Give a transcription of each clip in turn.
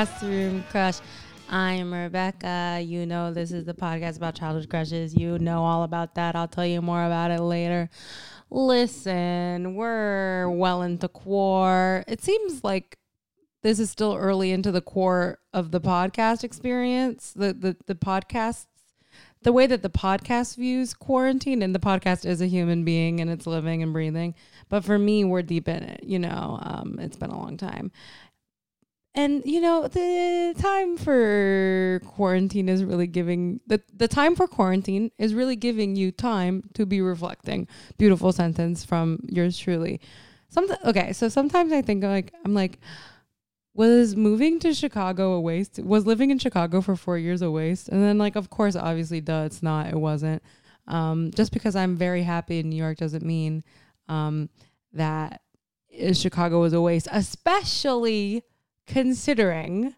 Classroom Crush. I'm Rebecca. You know, this is the podcast about childhood crushes. You know all about that. I'll tell you more about it later. Listen, we're well into core. It seems like this is still early into the core of the podcast experience, the the, the podcasts, the way that the podcast views quarantine, and the podcast is a human being and it's living and breathing. But for me, we're deep in it. You know, um, it's been a long time. And you know, the time for quarantine is really giving the the time for quarantine is really giving you time to be reflecting. Beautiful sentence from yours truly. Something okay, so sometimes I think like I'm like was moving to Chicago a waste? Was living in Chicago for 4 years a waste? And then like of course obviously duh it's not it wasn't. Um, just because I'm very happy in New York doesn't mean um, that Chicago was a waste, especially considering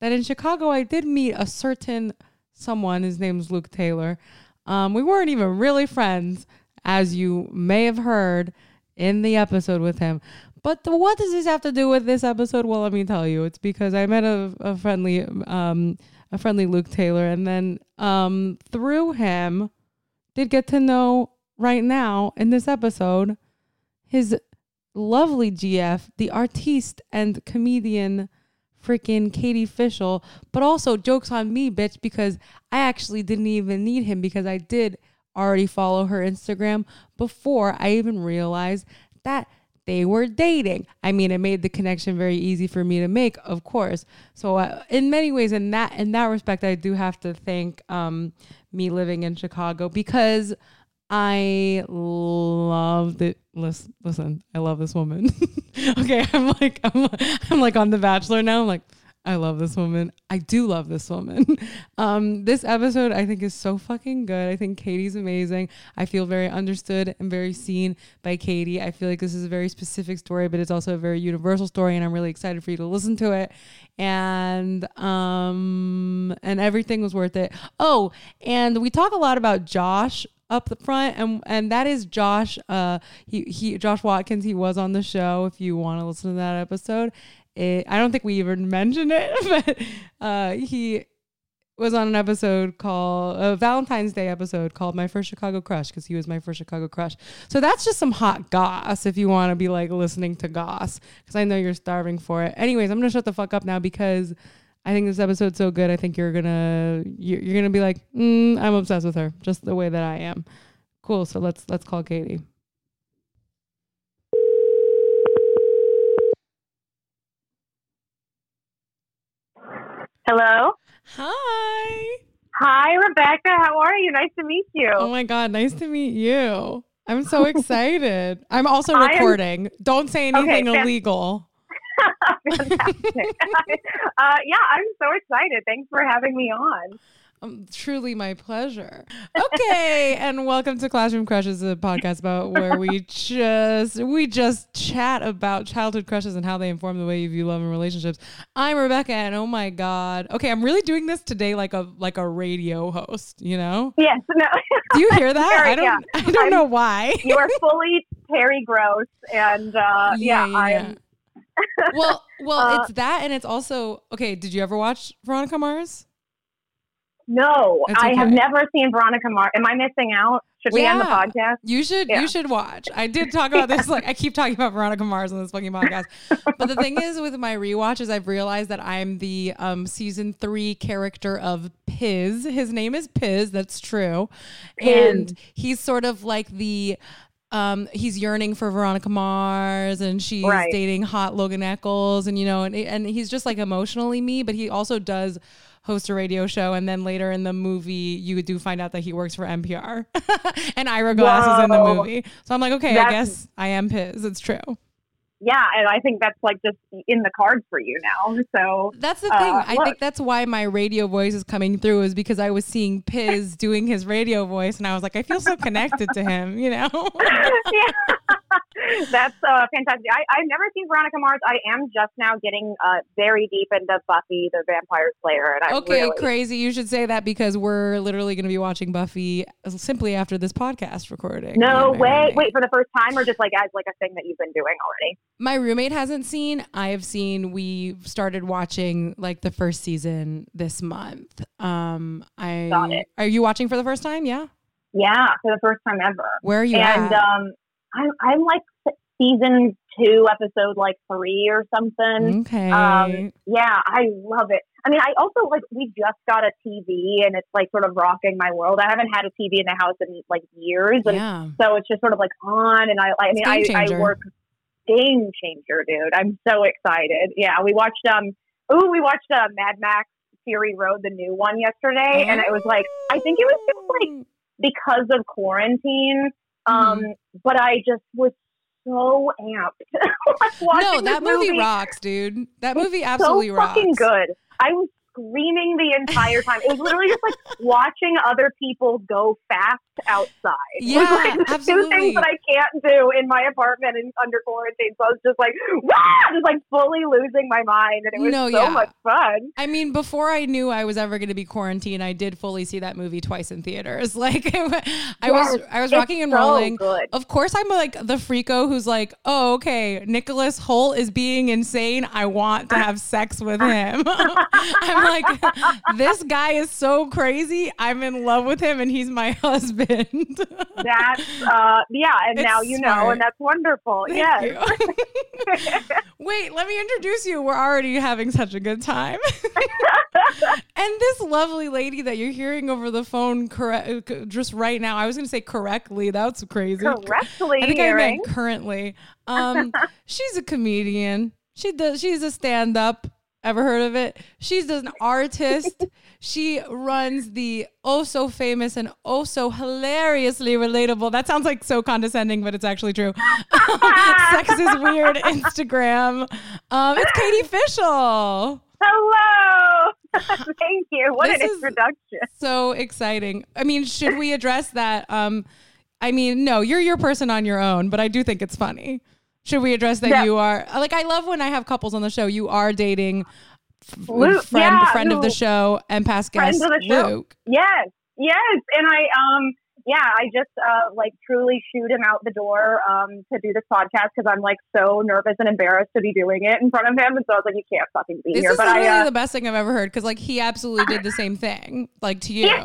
that in Chicago I did meet a certain someone. His name's Luke Taylor. Um, we weren't even really friends, as you may have heard in the episode with him. But the, what does this have to do with this episode? Well, let me tell you. It's because I met a, a friendly, um, a friendly Luke Taylor, and then um, through him, did get to know right now in this episode his lovely GF, the artiste and comedian freaking Katie Fishel, but also jokes on me, bitch, because I actually didn't even need him because I did already follow her Instagram before I even realized that they were dating. I mean, it made the connection very easy for me to make, of course. So, uh, in many ways, in that in that respect, I do have to thank um, me living in Chicago because I loved it. Listen, listen, I love this woman. okay, I'm like, I'm, I'm like on The Bachelor now. I'm like, I love this woman. I do love this woman. Um, this episode I think is so fucking good. I think Katie's amazing. I feel very understood and very seen by Katie. I feel like this is a very specific story, but it's also a very universal story, and I'm really excited for you to listen to it. And um, and everything was worth it. Oh, and we talk a lot about Josh up the front and and that is Josh uh he he Josh Watkins he was on the show if you want to listen to that episode it, I don't think we even mentioned it but uh he was on an episode called a Valentine's Day episode called My First Chicago Crush because he was my first Chicago crush. So that's just some hot goss if you want to be like listening to goss because I know you're starving for it. Anyways, I'm gonna shut the fuck up now because I think this episode's so good. I think you're gonna you're, you're gonna be like, mm, I'm obsessed with her, just the way that I am. Cool. So let's let's call Katie. Hello. Hi. Hi, Rebecca. How are you? Nice to meet you. Oh my god, nice to meet you. I'm so excited. I'm also recording. Am... Don't say anything okay, illegal. Fantastic. uh, yeah, I'm so excited. Thanks for having me on. Um, truly my pleasure. Okay, and welcome to Classroom Crushes, a podcast about where we just we just chat about childhood crushes and how they inform the way you view love and relationships. I'm Rebecca, and oh my god, okay, I'm really doing this today like a like a radio host. You know? Yes. No. Do you hear that? I don't. Yeah. I don't I'm, know why. you are fully Terry Gross, and uh, yeah, yeah, yeah. I'm well, well, uh, it's that, and it's also okay. Did you ever watch Veronica Mars? No, okay. I have never seen Veronica Mars. Am I missing out? Should well, we end the podcast? You should. Yeah. You should watch. I did talk about this. Like I keep talking about Veronica Mars on this fucking podcast. but the thing is, with my rewatch, is I've realized that I'm the um, season three character of Piz. His name is Piz. That's true, Piz. and he's sort of like the um, he's yearning for Veronica Mars and she's right. dating hot Logan Echolls and you know and and he's just like emotionally me but he also does host a radio show and then later in the movie you do find out that he works for NPR and Ira Glass Whoa. is in the movie so I'm like okay That's, I guess I am his it's true yeah, and I think that's like just in the cards for you now. So that's the thing. Uh, I think that's why my radio voice is coming through is because I was seeing Piz doing his radio voice, and I was like, I feel so connected to him. You know? yeah. That's uh, fantastic. I, I've never seen Veronica Mars. I am just now getting uh, very deep into Buffy the Vampire Slayer. And I'm okay, really... crazy. You should say that because we're literally going to be watching Buffy simply after this podcast recording. No way. Wait for the first time, or just like as like a thing that you've been doing already. My roommate hasn't seen. I have seen. We started watching like the first season this month. Um, I Got it. are you watching for the first time? Yeah. Yeah, for the first time ever. Where are you and at? um, I'm I'm like season two, episode like three or something. okay. Um, yeah, I love it. I mean, I also like we just got a TV, and it's like sort of rocking my world. I haven't had a TV in the house in like years, and yeah. so it's just sort of like on. And I, I mean, I, I work game changer, dude. I'm so excited. Yeah, we watched um, ooh, we watched uh, Mad Max Fury Road, the new one yesterday, and it was like I think it was just like because of quarantine. Um, Mm-hmm. but I just was so amped. like, no, that this movie, rocks, dude. That movie absolutely so rocks. fucking good. I was screaming the entire time. It was literally just like watching other people go fast outside. It was, Yeah, like, the Two things that I can't do in my apartment and under quarantine. So I was just like, Wah! just like fully losing my mind, and it was No, so yeah. much fun. I mean, before I knew I was ever going to be quarantined, I did fully see that movie twice in theaters. Like, I was, Yes, I was rocking and so rolling. Good. Of course, I'm like the freako who's like, oh, okay, Nicholas Hoult is being insane. I want to have sex with him. I'm like, this guy is so crazy. I'm in love with him and he's my husband. That's uh, yeah, and It's now you know, and that's wonderful. Thank yes. Wait, let me introduce you. We're already having such a good time. and this lovely lady that you're hearing over the phone correct just right now. I was going to say correctly. That's crazy. Correctly I think I hearing. meant currently. Um, she's a comedian. She does. She's a stand-up. Ever heard of it? She's an artist. she runs the oh so famous and oh so hilariously relatable. That sounds like so condescending, but it's actually true. Sex is weird. Instagram. Um, it's Katie Fishel. Hello. Thank you. What This an introduction. So exciting. I mean, should we address that? Um, I mean, no, you're your person on your own, but I do think it's funny. Should we address that Yeah. you are like I love when I have couples on the show. You are dating f- Luke, friend yeah, friend of the show and past guest of the show. Luke. Yes, yes, and I um yeah, I just uh like truly shoot him out the door um to do this podcast because I'm like so nervous and embarrassed to be doing it in front of him, and so I was like, you can't fucking be This here. is But literally I uh, the best thing I've ever heard because like he absolutely did the same thing like to you. Yeah.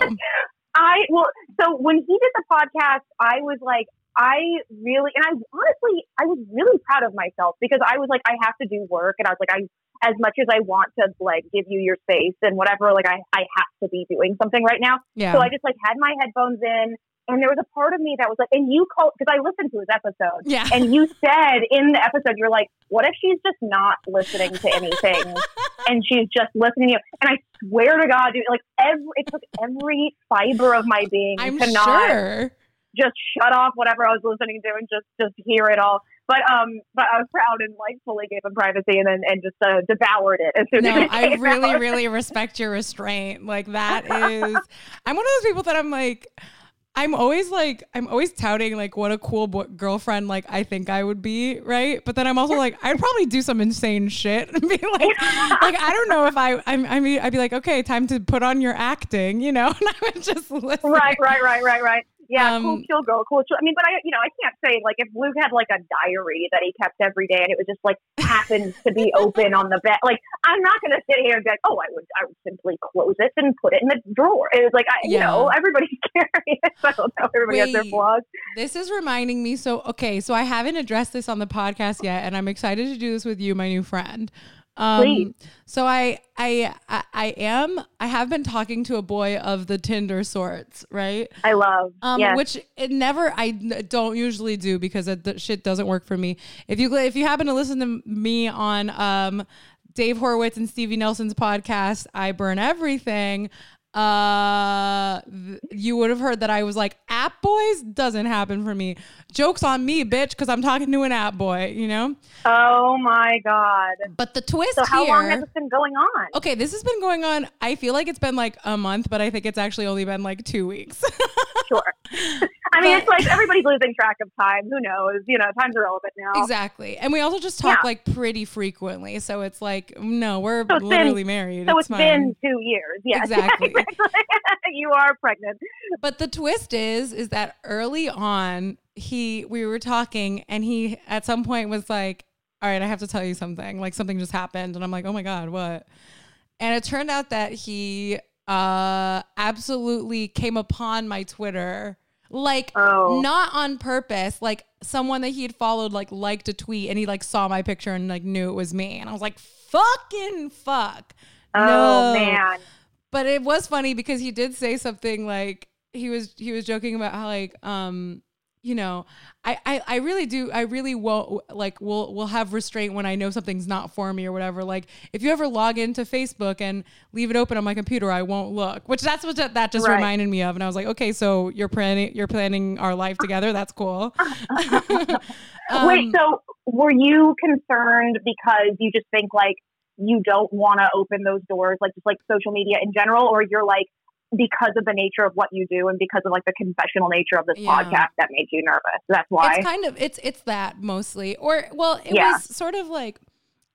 I well, so when he did the podcast, I was like. I really, and I honestly, I was really proud of myself because I was like, I have to do work, and I was like, I, as much as I want to like give you your space and whatever, like I, I have to be doing something right now. Yeah. So I just like had my headphones in, and there was a part of me that was like, and you called because I listened to his episode, yeah. and you said in the episode, you're like, what if she's just not listening to anything, and she's just listening to you? And I swear to God, dude, like every it took every fiber of my being I'm to not sure. Just shut off whatever I was listening to and just just hear it all. But um, but I was proud and like fully gave him privacy and then and just uh, devoured it as soon No, as it I really, out. really respect your restraint. Like that is, I'm one of those people that I'm like, I'm always like, I'm always touting like what a cool boy- girlfriend like I think I would be, right? But then I'm also like, I'd probably do some insane shit and be like, like I don't know if I, I'm, I mean, I'd be like, okay, time to put on your acting, you know, and I would just listen. Right, right, right, right, right. Yeah, Um, cool chill girl, cool chill. I mean, but I, you know, I can't say like if Luke had like a diary that he kept every day and it was just like happened to be open on the bed. Like, I'm not going to sit here and be like, oh, I would, I would simply close it and put it in the drawer. It was like, I, you know, everybody's curious. I don't know. Everybody has their Wait. flaws. This is reminding me. So, okay, so I haven't addressed this on the podcast yet, and I'm excited to do this with you, my new friend. Um, Please. So I, I, I, I am. I have been talking to a boy of the Tinder sorts, right? I love. Um, yes. which it never. I don't usually do because it, that shit doesn't work for me. If you if you happen to listen to me on um, Dave Horowitz and Stevie Nelson's podcast, I burn everything. Uh, th- you would have heard that I was like, app boys doesn't happen for me. Jokes on me, bitch, because I'm talking to an app boy, you know. Oh my god. But the twist So how here. long has this been going on? Okay, this has been going on. I feel like it's been like a month, but I think it's actually only been like two weeks. Sure. I mean, But- it's like everybody's losing track of time. Who knows? You know, time's irrelevant now. exactly. And we also just talk Yeah. like pretty frequently. So it's like, no, we're So it's been- literally married. So it's it's fine. been two years. Yeah. Exactly. you are pregnant. But the twist is, is that early on, he, we were talking and he at some point was like, all right, I have to tell you something. Like something just happened. And I'm like, oh my God, what? And it turned out that he uh, absolutely came upon my Twitter. Like Oh. not on purpose, like someone that he had followed like liked a tweet and he like saw my picture and like knew it was me. And I was like, fucking fuck. Oh No. man. But it was funny because he did say something like he was he was joking about how like um you know I, I I really do I really won't like will will have restraint when I know something's not for me or whatever. Like if you ever log into Facebook and leave it open on my computer I won't look which that's what that, that just Right. reminded me of. And I was like okay so you're planning you're planning our life together? That's cool. Um, Wait, so were you concerned because you just think like you don't want to open those doors, like just like social media in general, or you're like because of the nature of what you do and because of like the confessional nature of this Yeah. podcast that made you nervous? That's why. It's kind of it's it's that mostly. Or well, it Yeah. was sort of like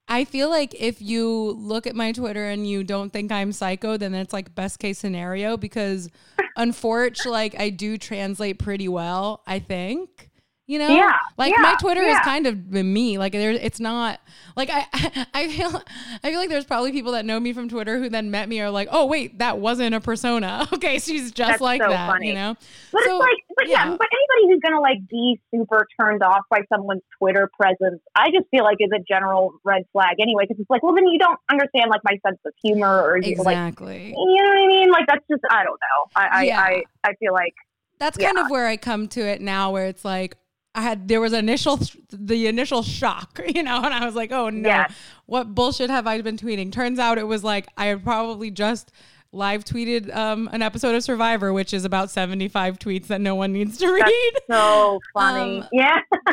I feel like if you look at my Twitter and you don't think I'm psycho, then it's like best case scenario because unfortunately, like I do translate pretty well, I think. You know? Yeah, Like yeah, my Twitter is kind of me. Like there it's not like I I feel I feel like there's probably people that know me from Twitter who then met me are like, "Oh, wait, that wasn't a persona." Okay, she's just That's like so that, funny. you know? But So, it's like, but yeah. yeah. but anybody who's gonna like be super turned off by someone's Twitter presence, I just feel like is a general red flag anyway. Because it's like, well, then you don't understand like my sense of humor, or you like, Exactly. you know what I mean? Like that's just, I don't know. I, I, I, I feel like, that's kind Yeah. of where I come to it now, where it's like I had there was initial the initial shock, you know, and I was like, oh no, Yes. what bullshit have I been tweeting? Turns out it was like I had probably just live tweeted um, an episode of Survivor, which is about seventy five tweets that no one needs to read. so funny. Um, yeah.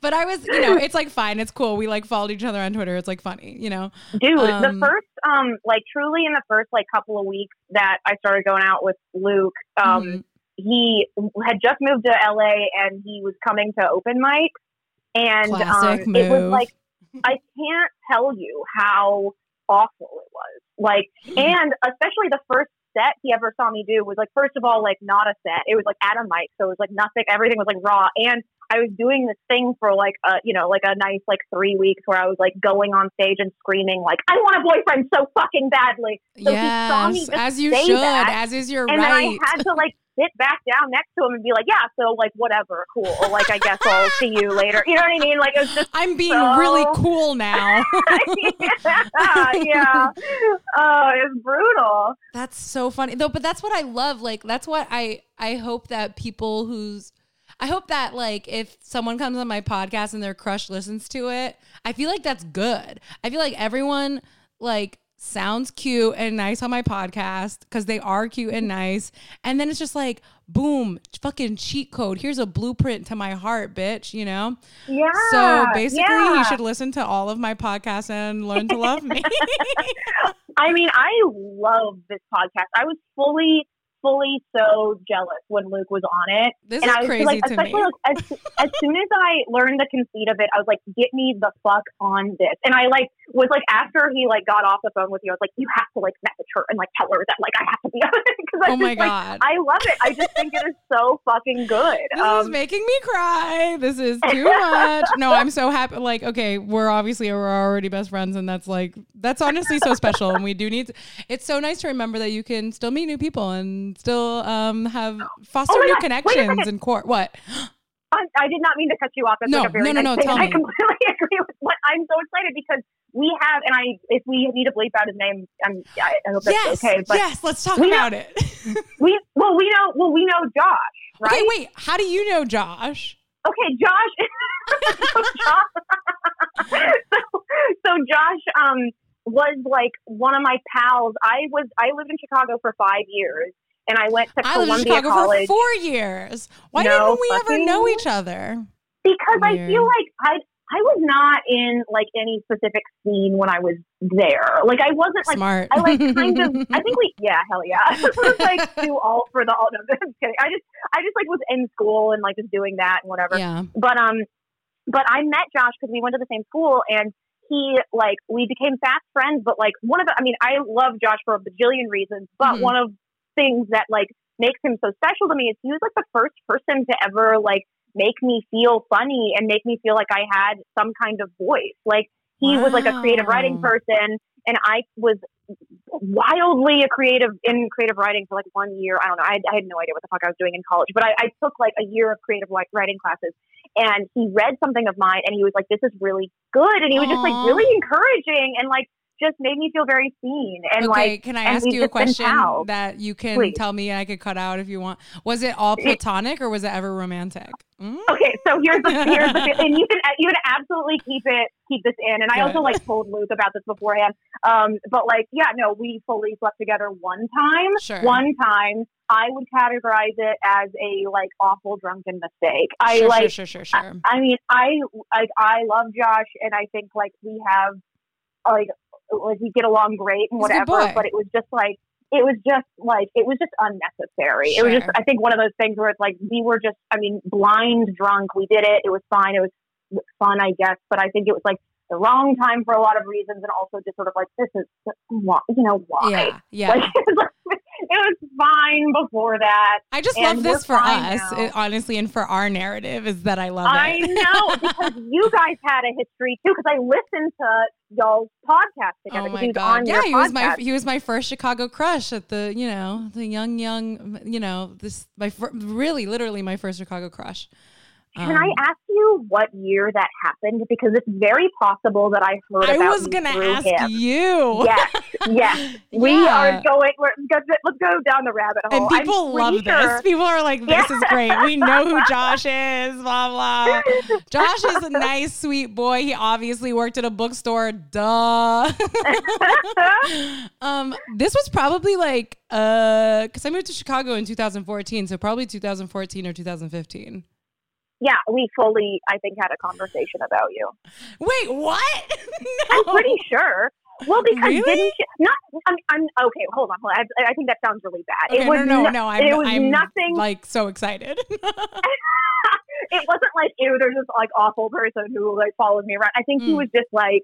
but I was, you know, it's like fine, it's cool. We like followed each other on Twitter. It's like funny, you know. Dude, the Um, first, um, like truly in the first like couple of weeks that I started going out with Luke, um, Mhm. He had just moved to LA and he was coming to open mic, and um, it was like I can't tell you how awful it was. Like, and especially the first set he ever saw me do was like, first of all, like not a set. It was like at a mic, so it was like nothing. Everything was like raw, and I was doing this thing for like a you know like a nice like three weeks where I was like going on stage and screaming like I want a boyfriend so fucking badly. So he saw me yes, as you should, that, as is your and right. then I had to like sit back down next to him and be like, yeah, so like whatever, cool. Like I guess I'll see you later. You know what I mean? Like just I'm being so- really cool now. yeah, yeah. Oh, it's brutal. That's so funny. Though, but that's what I love. Like that's what I I hope that people who's I hope that like if someone comes on my podcast and their crush listens to it, I feel like that's good. I feel like everyone like sounds cute and nice on my podcast because they are cute and nice. And then it's just like, boom, fucking cheat code. Here's a blueprint to my heart, bitch, you know? Yeah. So basically, yeah. you should listen to all of my podcasts and learn to love me. I mean, I love this podcast. I was fully, fully so jealous when Luke was on it. this and is I was crazy like, to especially me. like, as, as soon as I learned the conceit of it, I was like, get me the fuck on this. And I like was like after he like got off the phone with you, I was like, you have to like message her and like tell her that like I have to be on it because I Oh just my like God. I love it. I just think it is so fucking good. This is Um, making me cry. This is too much. No, I'm so happy. Like, okay, we're obviously we're already best friends, and that's like that's honestly so special. And we do need. it's so nice to remember that you can still meet new people and still um have foster Oh new God, connections in court. What? I, I did not mean to cut you off. That's No, like a very no, no, nice no, thing. tell I completely agree with what I'm so excited because we have, and I, if we need to bleep out his name, I'm, I, I hope that's yes, okay. But yes. Let's talk about it. we, well, we know, well, we know Josh, right? Okay, wait. How do you know Josh? Okay, Josh. so, Josh so, so Josh um, was like one of my pals. I was I lived in Chicago for five years, and I went to I Columbia Chicago College for four years. Why No didn't we ever know each other? because I feel like I I was not in like any specific scene when I was there. Like I wasn't like. Smart. I like kind of. I think we, yeah, hell yeah. I was like too all for the all. No, I'm kidding. I just, I just like was in school and like just doing that and whatever. yeah. But um, but I met Josh because we went to the same school, and he like we became fast friends. But like one of the, I mean, I love Josh for a bajillion reasons, but Mhm. one of things that like makes him so special to me is he was like the first person to ever like make me feel funny and make me feel like I had some kind of voice. Like he was like a creative writing person, and I was wildly a creative in creative writing for like one year. I don't know. I, I had no idea what the fuck I was doing in college, but I, I took like a year of creative writing classes. And he read something of mine, and he was like, "This is really good," and he was just like really encouraging and like just made me feel very seen. And okay, like, can I ask you a question that you can Please. tell me I could cut out if you want? Was it all platonic or was it ever romantic? Mm? Okay, so here's the here's the and you can you can absolutely keep it keep this in. And I Good. also like told Luke about this beforehand. Um, but like yeah, no, we fully slept together one time. Sure. One time, I would categorize it as a like awful drunken mistake. I sure, like. sure, sure, sure, sure. I mean, I like I love Josh, and I think like we have like like we get along great and He's a good whatever. But it was just like it was just like it was just unnecessary. It was just I think one of those things where it's like we were just I mean blind drunk. We did it. It was fine. It was fun, I guess. But I think it was like the wrong time for a lot of reasons, and also just sort of like this is why you know why. yeah, yeah. Like, it was like, it was fine before that. I just love this for us, now. honestly, and for our narrative is that I love I it. I know because you guys had a history too. Because I listened to y'all's podcast together. Oh my he was god! on Yeah, he was my he was my first Chicago crush at the you know the young young you know this my fir- really literally my first Chicago crush. Can I Um, ask you what year that happened? Because it's very possible that I heard I about was gonna ask him. you. Yes, yes. We Yeah. are going. We're, let's let's go down the rabbit hole. And people I'm love sure- this. People are like, "This Yeah. is great. We know who Josh is." Blah blah. Josh is a nice, sweet boy. He obviously worked at a bookstore. Duh. um, this was probably like uh, because I moved to Chicago in 2014, so probably 2014 or 2015. Yeah, we fully, I think, had a conversation about you. Wait, what? I'm pretty sure. Well, because Really? didn't you, not? I'm, I'm okay. Hold on, hold on. I, I think that sounds really bad. Okay, it was no, no, no- no. I'm, it was I'm nothing. like so excited. it wasn't like ew, there's this like awful person who like followed me around. I think he Mm. was just like,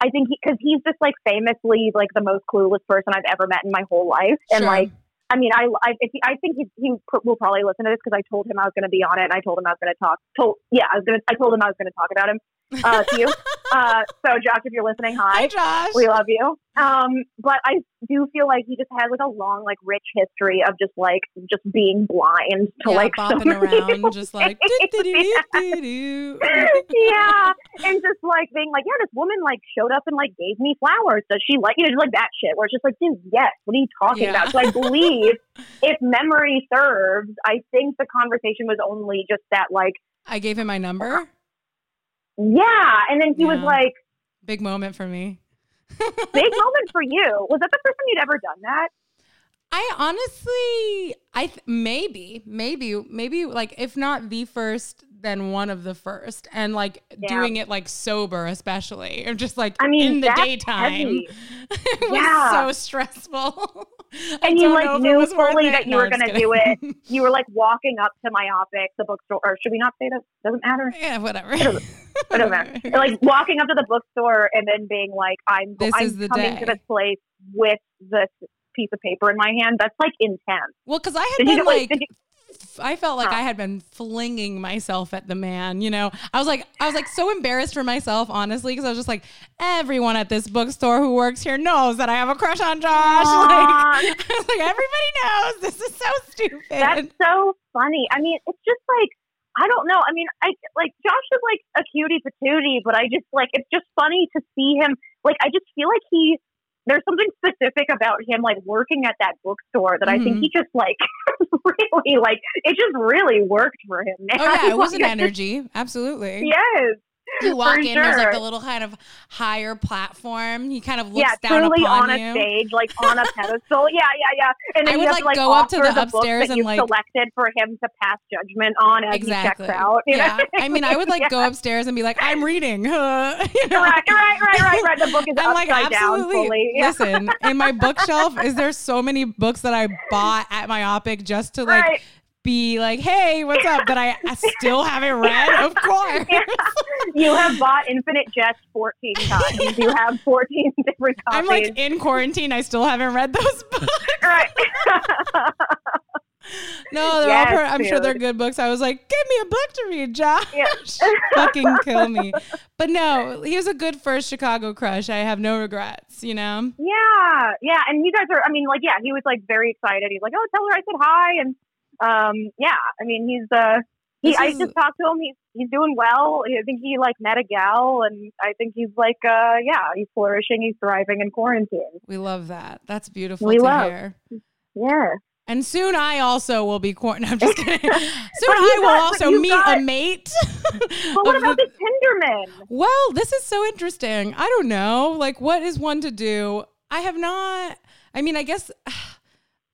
I think because he's just like famously like the most clueless person I've ever met in my whole life, and like. I mean, I I, he, I think he, he will probably listen to this because I told him I was going to be on it, and I told him I was going to talk. Told yeah, I was going to. I told him I was going to talk about him uh, to you. Uh, so, Josh, if you're listening, Hi, hi. Josh. We love you. Um, but I do feel like he just had like a long, like rich history of just like just being blind to yeah, like so bopping many around, just like yeah, and just like being like, yeah, this woman like showed up and like gave me flowers. Does she like you know just like that shit? Where it's just like, dude, yes. What are you talking Yeah. about? So I believe, if memory serves, I think the conversation was only just that like, I gave him my number. Yeah, and then he was like, Big moment for me. big moment for you. Was that the first time you'd ever done that? I honestly, I th- maybe, maybe, maybe like if not the first, then one of the first, and like Yeah. doing it like sober, especially, or just like I mean, in the daytime. it was Yeah. so stressful. And you like know it knew fully that you No, were gonna do it. You were like walking up to Myopic, the bookstore, or should we not say that? Doesn't matter. yeah, whatever. It doesn't matter. like walking up to the bookstore and then being like, "I'm, This I'm coming day. to this place with this piece of paper in my hand." That's like intense. well, because I had Did been you like, did you, I felt like. I had been flinging myself at the man. You know, I was like, I was like so embarrassed for myself, honestly, because I was just like, everyone at this bookstore who works here knows that I have a crush on Josh. Like, I was like, everybody knows. This is so stupid. that's so funny. I mean, it's just like I don't know. I mean, I like Josh is like a cutie patootie, but I just like it's just funny to see him. Like I just feel like he. There's something specific about him, like working at that bookstore, that I think Mhm. he just like really like. It just really worked for him. Man. oh yeah, it was an energy. Absolutely. Yes. You walk in, there's like sure. the little kind of higher platform. He kind of looks yeah, down truly upon on you. a stage, like on a pedestal. Yeah, yeah, yeah. And then I you would, have like, to like go up to offer the upstairs that and, like- selected for him to pass judgment on as Exactly. he checks out. you know? Yeah. I mean, I would like Yeah. go upstairs and be like, I'm reading. Uh, you know? Right, right, right, right, right. The book is I'm like, upside down fully. Yeah. Listen, in my bookshelf, is there so many books that I bought at Myopic just to like right. Be like, hey, what's up? That I still haven't read? Of course. Yeah. You have bought Infinite Jest 14 times. You have 14 different copies. I'm like in quarantine. I still haven't read those books. right. no, they're Yes, all. Per- I'm sure they're good books. I was like, give me a book to read, Josh. Yeah. Fucking kill me. But no, he was a good first Chicago crush. I have no regrets. You know. Yeah, yeah, and you guys are. I mean, like, yeah, he was like very excited. He's like, "Oh, tell her I said hi," and um, yeah, I mean, he's uh, he. This I just talked to him. He's he's doing well. I think he like met a gal, and I think he's like, uh, yeah, he's flourishing. He's thriving in quarantine. We love that. That's beautiful We to love. hear. Yeah, And soon I also will be quarantined. I'm just kidding. Soon I will got- also meet got- a mate. but what about the- the Tinderman? Well, this is so interesting. I don't know. Like, what is one to do? I have not. I mean, I guess.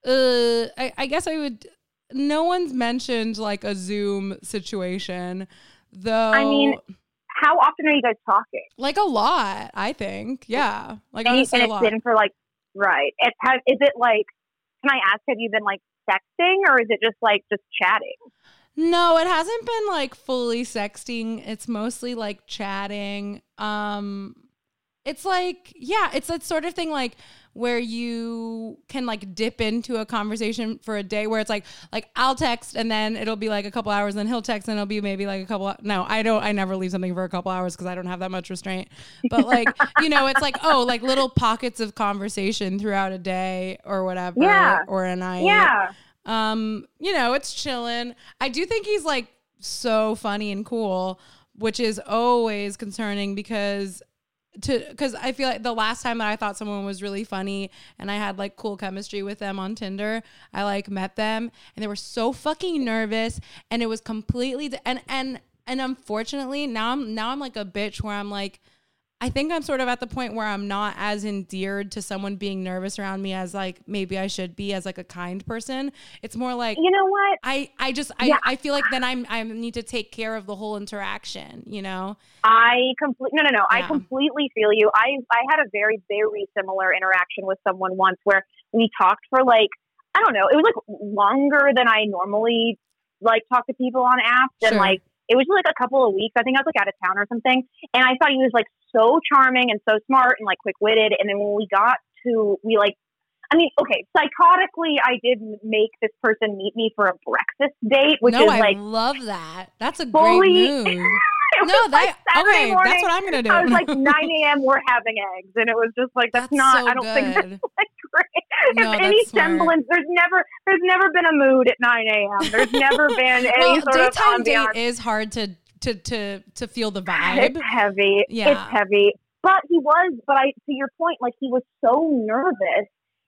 Uh, I, I guess I would. No one's mentioned like a Zoom situation, though. I mean, How often are you guys talking? like a lot. I think. Yeah. Like And, honestly, and it's been for like, right? It has. Is it like? Can I ask? Have you been like sexting, or is it just like just chatting? No, it hasn't been like fully sexting. It's mostly like chatting. Um it's like yeah, it's that sort of thing like where you can like dip into a conversation for a day where it's like like I'll text and then it'll be like a couple hours and he'll text and it'll be maybe like a couple no, I don't I never leave something for a couple hours cuz I don't have that much restraint. But like, you know, it's like oh, like little pockets of conversation throughout a day or whatever Yeah. or a night. Yeah. Um, you know, it's chilling. I do think he's like so funny and cool, which is always concerning because to because I feel like the last time that I thought someone was really funny and I had like cool chemistry with them on Tinder, I like met them and they were so fucking nervous and it was completely and and and unfortunately now I'm now I'm like a bitch where I'm like I think I'm sort of at the point where I'm not as endeared to someone being nervous around me as like maybe I should be as like a kind person. It's more like You know what? I I just I, Yeah. I feel like then I'm I need to take care of the whole interaction, you know? I completely no no no. I completely feel you. I I had a very very similar interaction with someone once where we talked for like I don't know. It was like longer than I normally like talk to people on apps, and like it was like a couple of weeks. I think I was like out of town or something, and I thought he was like so charming and so smart and like quick witted. And then when we got to we like. I mean, okay, psychotically, I did make this person meet me for a breakfast date, which no, is I like love that. That's a fully- great move. No, that like Saturday okay, morning. that's what I'm gonna do. I was like 9 a.m. We're having eggs, and it was just like that's, That's not. so I don't think that's like great. No, if any smart. semblance, there's never, there's never been a mood at 9 a.m. There's never been any well, sort of daytime ambiance. date is hard to to to to feel the vibe. It's heavy. Yeah. It's heavy. But he was. But I, to your point, like he was so nervous,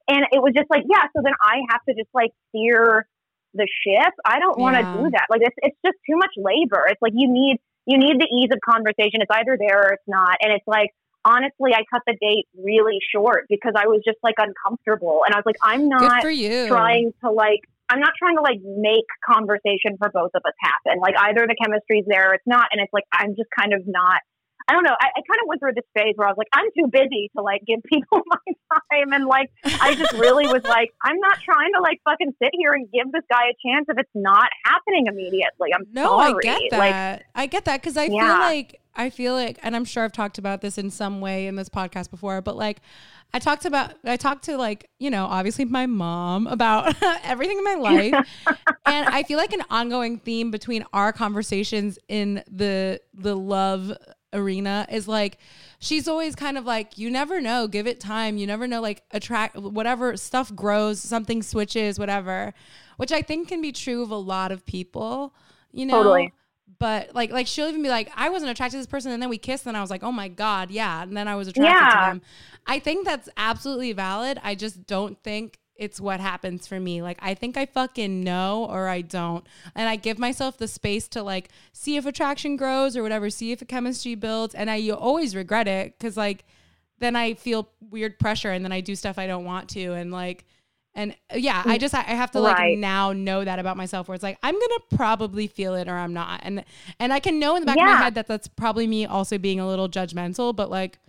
and it was just like, yeah. So then I have to just like steer the ship. I don't want to Yeah. do that. Like it's, it's just too much labor. It's like you need, you need the ease of conversation. It's either there or it's not. And it's like, honestly, I cut the date really short because I was just like uncomfortable, and I was like, I'm not trying to like I'm not trying to like make conversation for both of us happen. Like either the chemistry's there or it's not, and it's like I'm just kind of not. I don't know. I, I kind of went through this phase where I was like, I'm too busy to like give people my time, and like I just really was like, I'm not trying to like fucking sit here and give this guy a chance if it's not happening immediately. I'm No, sorry. I get Like, that. I get that because I feel like I feel like, and I'm sure I've talked about this in some way in this podcast before, but like, I talked about, I talked to like, you know, obviously my mom about everything in my life, and I feel like an ongoing theme between our conversations in the the love arena is like she's always kind of like you never know give it time you never know like attract whatever stuff grows something switches whatever which i think can be true of a lot of people you know Totally. but like like she'll even be like i wasn't attracted to this person and then we kissed and i was like oh my god yeah and then i was attracted Yeah. to them i think that's absolutely valid i just don't think it's what happens for me. Like I think I fucking know or I don't. And I give myself the space to like see if attraction grows or whatever, see if a chemistry builds and I always regret it cuz like then I feel weird pressure and then I do stuff I don't want to and like and uh, yeah, I just I have to like Right. now know that about myself where it's like I'm going to probably feel it or I'm not. And and I can know in the back of my head that that's probably me also being a little judgmental, but like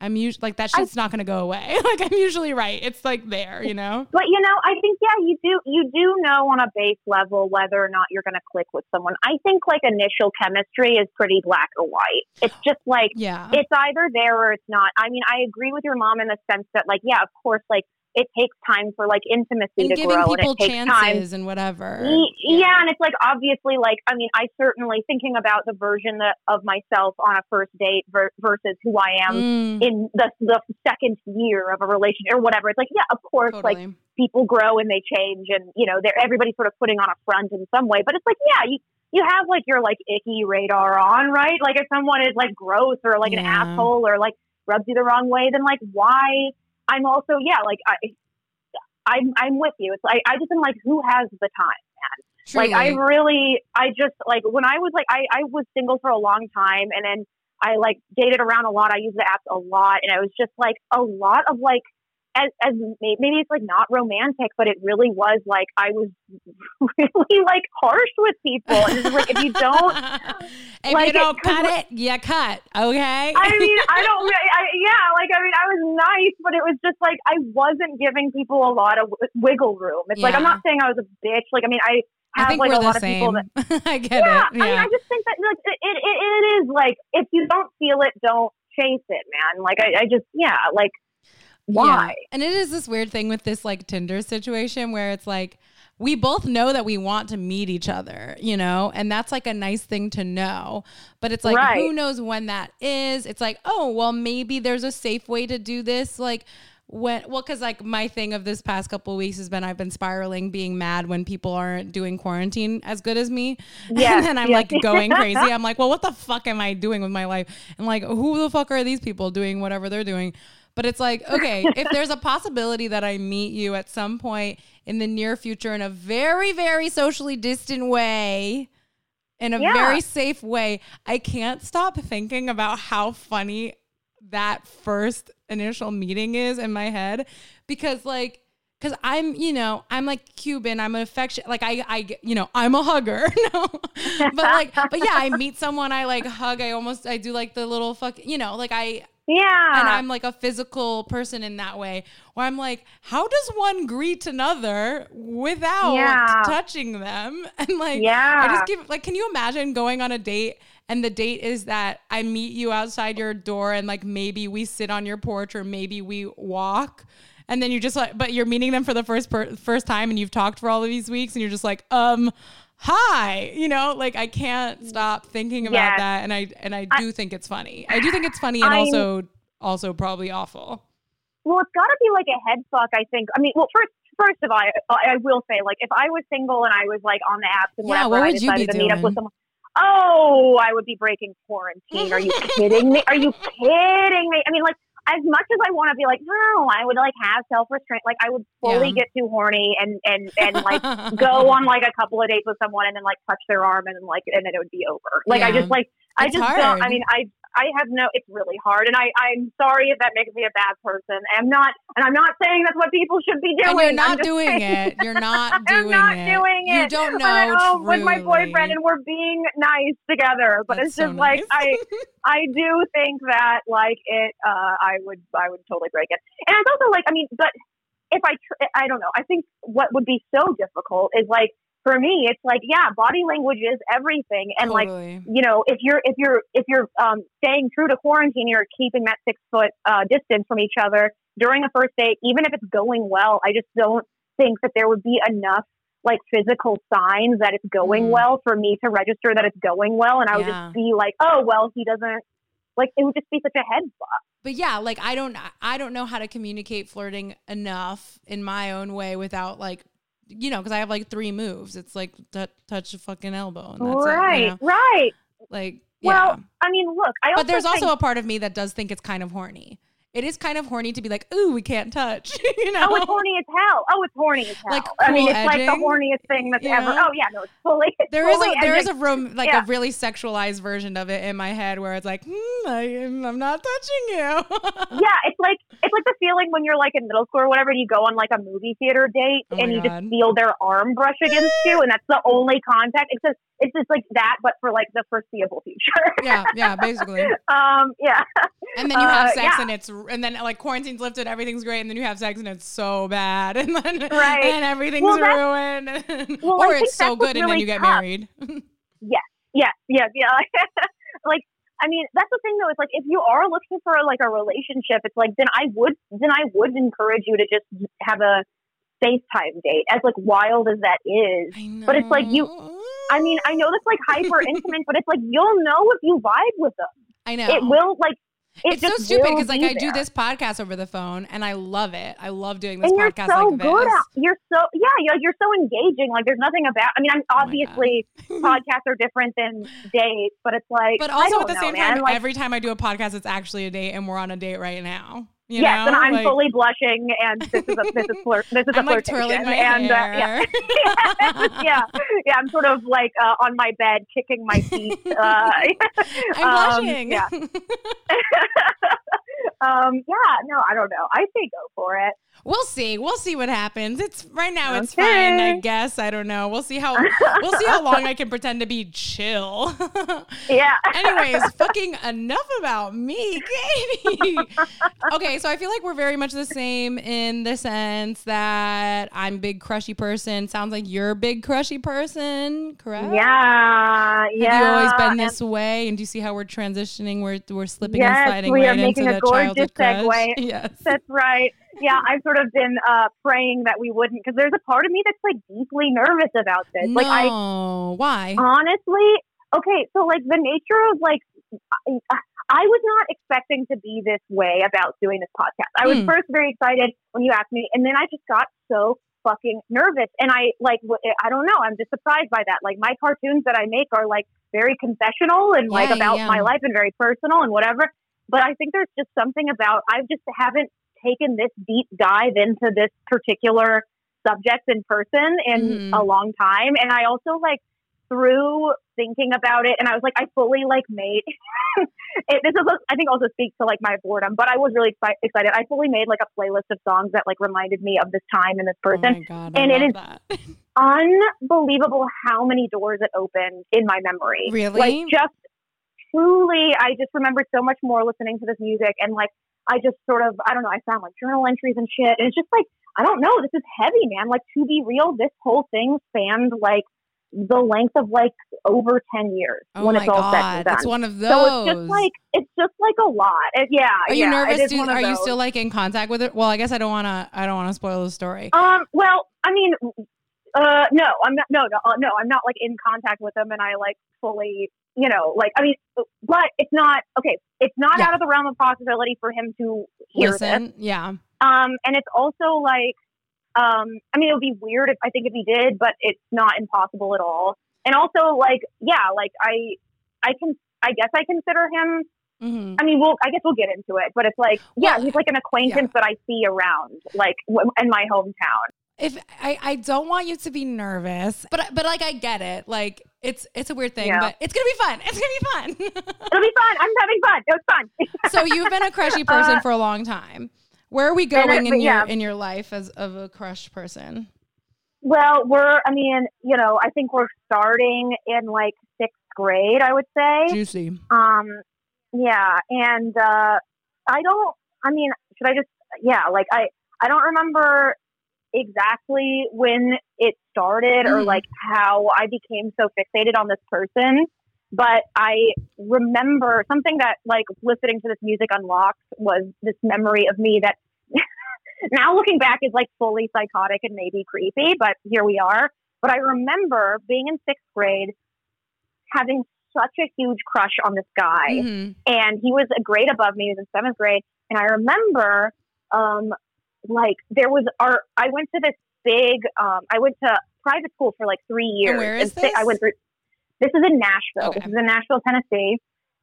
I'm usually like that shit's not going to go away. like I'm usually right. It's like there, you know? But you know, I think yeah, you do you do know on a base level whether or not you're going to click with someone. I think like initial chemistry is pretty black or white. It's just like Yeah. it's either there or it's not. I mean, I agree with your mom in the sense that like yeah, of course like it takes time for like intimacy and to giving grow people and it takes time chances and whatever. Y- yeah. and it's like obviously like I mean I certainly thinking about the version that, of myself on a first date ver- versus who I am Mm, in the the second year of a relationship or whatever. It's like yeah, of course, like people grow and they change, and you know they're everybody's sort of putting on a front in some way. But it's like yeah, you you have like your like icky radar on, right? Like if someone is like gross or like an asshole or like rubs you the wrong way, then like why? I'm also yeah, like I. I'm I'm with you. It's like I just am like, who has the time? Man. Like I Truly. really, I just like when I was like, I, I was single for a long time and then I like dated around a lot. I used the apps a lot and it was just like a lot of like, as, as maybe it's like not romantic, but it really was like I was really like harsh with people. And it's like, if you don't, if like you it- don't 'cause cut it, you cut. Okay. I mean, I don't, I, yeah, like, I mean, I was nice, but it was just like I wasn't giving people a lot of wiggle room. It's like, I'm not saying I was a bitch. Like, I mean, I I have think like we're a lot of people that I get yeah, it. I mean, I just think that like it, it, it is like if you don't feel it, don't chase it, man. Like I, I just yeah, like why? Yeah. And it is this weird thing with this like Tinder situation where it's like we both know that we want to meet each other, you know, and that's like a nice thing to know. But it's like, Right. who knows when that is? It's like, oh, well, maybe there's a safe way to do this. Like, when, well, because like my thing of this past couple of weeks has been I've been spiraling, being mad when people aren't doing quarantine as good as me. Yes, and then I'm like going crazy. I'm like, well, what the fuck am I doing with my life? And like, who the fuck are these people doing whatever they're doing? But it's like, okay, if there's a possibility that I meet you at some point in the near future in a very, very socially distant way, in a Yeah. very safe way, I can't stop thinking about how funny that first initial meeting is in my head because like because I'm, you know, I'm like Cuban. I'm an affection, like I, I, you know, I'm a hugger. no, but like, but yeah, I meet someone, I like hug. I almost, I do like the little fuck, you know, like I, Yeah, and I'm like a physical person in that way where I'm like, how does one greet another without Yeah. touching them? And like, Yeah. I just give, like, can you imagine going on a date and the date is that I meet you outside your door and like maybe we sit on your porch or maybe we walk. And then you just like, but you're meeting them for the first per- first time, and you've talked for all of these weeks, and you're just like, um, hi, you know, like I can't mm. stop thinking about Yes. that, and I and I do think it's funny. I do think it's funny, and I'm- also also probably awful. well, it's got to be like a head fuck. I think. I mean, well, first. First of all, I, I will say, like, if I was single and I was like on the apps and Yeah, whatever, what and I would you be decided to meet up with someone. Oh, I would be breaking quarantine. Are you kidding me? Are you kidding me? I mean, like, as much as I want to be like, no, I would like have self restraint. Like, I would fully Yeah. get too horny and and and like go on like a couple of dates with someone and then like touch their arm and then like and then it would be over. Like I just like I It's just hard. don't. I mean, I I have no. It's really hard, and I I'm sorry if that makes me a bad person. I'm not, and I'm not saying that's what people should be doing. and you're not doing saying- it. You're not I'm doing not it. doing You it. don't know. I'm at home with my boyfriend, and we're being nice together. But That's it's so just like. I I do think that like it. Uh, I would I would totally break it, and it's also like I mean, but if I tr- I don't know. I think what would be so difficult is like for me, it's like yeah, body language is everything, and like you know, if you're if you're if you're um, staying true to quarantine, you're keeping that six foot uh, distance from each other during a first date, even if it's going well. I just don't think that there would be enough like physical signs that it's going Mm. well for me to register that it's going well, and I would Yeah. just be like, oh well, he doesn't. Like it would just be such a head fuck. but yeah, like I don't I don't know how to communicate flirting enough in my own way without like you know because I have like three moves. It's like t- touch a fucking elbow and that's right, it. You know? right. Like Well, yeah. I mean, look, I But there's think- also a part of me that does think it's kind of horny. It is kind of horny to be like, ooh, we can't touch. you know? Oh, it's horny as hell. Oh, it's horny as hell. Like I mean, cool it's like the horniest thing that's you ever. Oh yeah, no, it's fully. It's There is fully a there is a room like Yeah. a really sexualized version of it in my head where it's like, hmm, I, I'm not touching you. yeah, it's like it's like the feeling when you're like in middle school or whatever, and you go on like a movie theater date Oh and you God. just feel their arm brush against you, and that's the only contact. It's just it's just like that, but for like the foreseeable future. yeah, yeah, basically. um, yeah, And then you have Uh, sex yeah. and it's and then like quarantine's lifted, everything's great, and then you have sex and it's so bad, and then Right. and everything's Well, ruined, well, or it's so good and then you get tough. married. yeah, yeah, yeah. like I mean, that's the thing though. It's like if you are looking for like a relationship, it's like then I would then I would encourage you to just have a FaceTime date, as like wild as that is. But it's like you. I mean, I know that's like hyper intimate, but it's like you'll know if you vibe with them. I know It will like. It it's so stupid because like be I do this podcast over the phone and I love it. I love doing this and you're podcast so like good this. at you're so yeah you're, you're so engaging like there's nothing about i mean i'm Oh obviously podcasts are different than dates but it's like But I also don't at the know, same man. time, like, every time I do a podcast, it's actually a date, and we're on a date right now. You yes know? and i'm Like, fully blushing and this is a this is flirt this is I'm a like flirtation and. Uh, yeah. yeah yeah i'm sort of like uh, on my bed kicking my feet uh, I'm um, blushing. yeah um yeah no i don't know i say go for it we'll see. We'll see what happens. It's right now. It's fine. I guess. I don't know. We'll see how. We'll see how long I can pretend to be chill. yeah Anyways, fucking enough about me, Katie. okay, so I feel like we're very much the same in the sense that I'm a big crushy person. Sounds like you're a big crushy person, correct? yeah yeah Have you always been and- this way? And do you see how we're transitioning? We're we're slipping Yes, and sliding we right into a the childhood crush. segue. Yes. That's right. Yeah, I've sort of been uh, praying that we wouldn't, because there's a part of me that's like deeply nervous about this. no. Like, I Why? honestly, okay, so like the nature of like, I, I was not expecting to be this way about doing this podcast. I was Hmm. first very excited when you asked me, and then I just got so fucking nervous. And I like, I don't know, I'm just surprised by that. Like, my cartoons that I make are like very confessional and like Yeah, about yeah. my life and very personal and whatever. But I think there's just something about I just haven't taken this deep dive into this particular subject in person in Mhm. a long time. And I also like through thinking about it, and I was like, I fully like made it. This is I think also speaks to like my boredom, but I was really exci- excited. I fully made like a playlist of songs that like reminded me of this time and this Oh person. my god! And it is. Unbelievable how many doors it opened in my memory. Really? Like just truly, I just remember so much more listening to this music and like I just sort of I don't know. I found like journal entries and shit, and it's just like I don't know. This is heavy, man. Like to be real, this whole thing spanned like the length of like over ten years Oh when it's all said god! and done. It's one of those. so it's just like it's just like a lot. It, yeah. Are you yeah, nervous? one are you still like in contact with it? Well, I guess I don't want to. I don't want to spoil the story. Um. Well, I mean, uh, no, I'm not. No, no, uh, no, I'm not like in contact with them, and I like fully, you know, like I mean, but it's not okay. It's not Yeah. out of the realm of possibility for him to hear this. Yeah. Um, and it's also like, um, I mean, it would be weird if I think if he did, but it's not impossible at all. And also, like, yeah, like I, I can, I guess I consider him. Mm-hmm. I mean, we'll, I guess we'll get into it, but it's like, yeah, Well, he's like an acquaintance that I see around, like w- in my hometown. If I, I don't want you to be nervous, but but like I get it. Like it's it's a weird thing, Yeah. but it's gonna be fun. It's gonna be fun. It'll be fun. I'm having fun. It was fun. so you've been a crushy person Uh, for a long time. Where are we Been a- going in your yeah. in your life as of a crush person? Well, we're, I mean, you know, I think we're starting in like sixth grade, I would say. Juicy. Um, yeah. And, uh, I don't, I mean, should I just, yeah, like I, I don't remember exactly when it started or Mhm. like how I became so fixated on this person. But I remember something that like listening to this music unlocked was this memory of me that now looking back is like fully psychotic and maybe creepy, but here we are. But I remember being in sixth grade having such a huge crush on this guy Mhm. and he was a grade above me. He was in seventh grade, and I remember, um, like there was our. I went to this big. Um, I went to private school for like three years. where is I this? went through. This is in Nashville. Okay. This is in Nashville, Tennessee.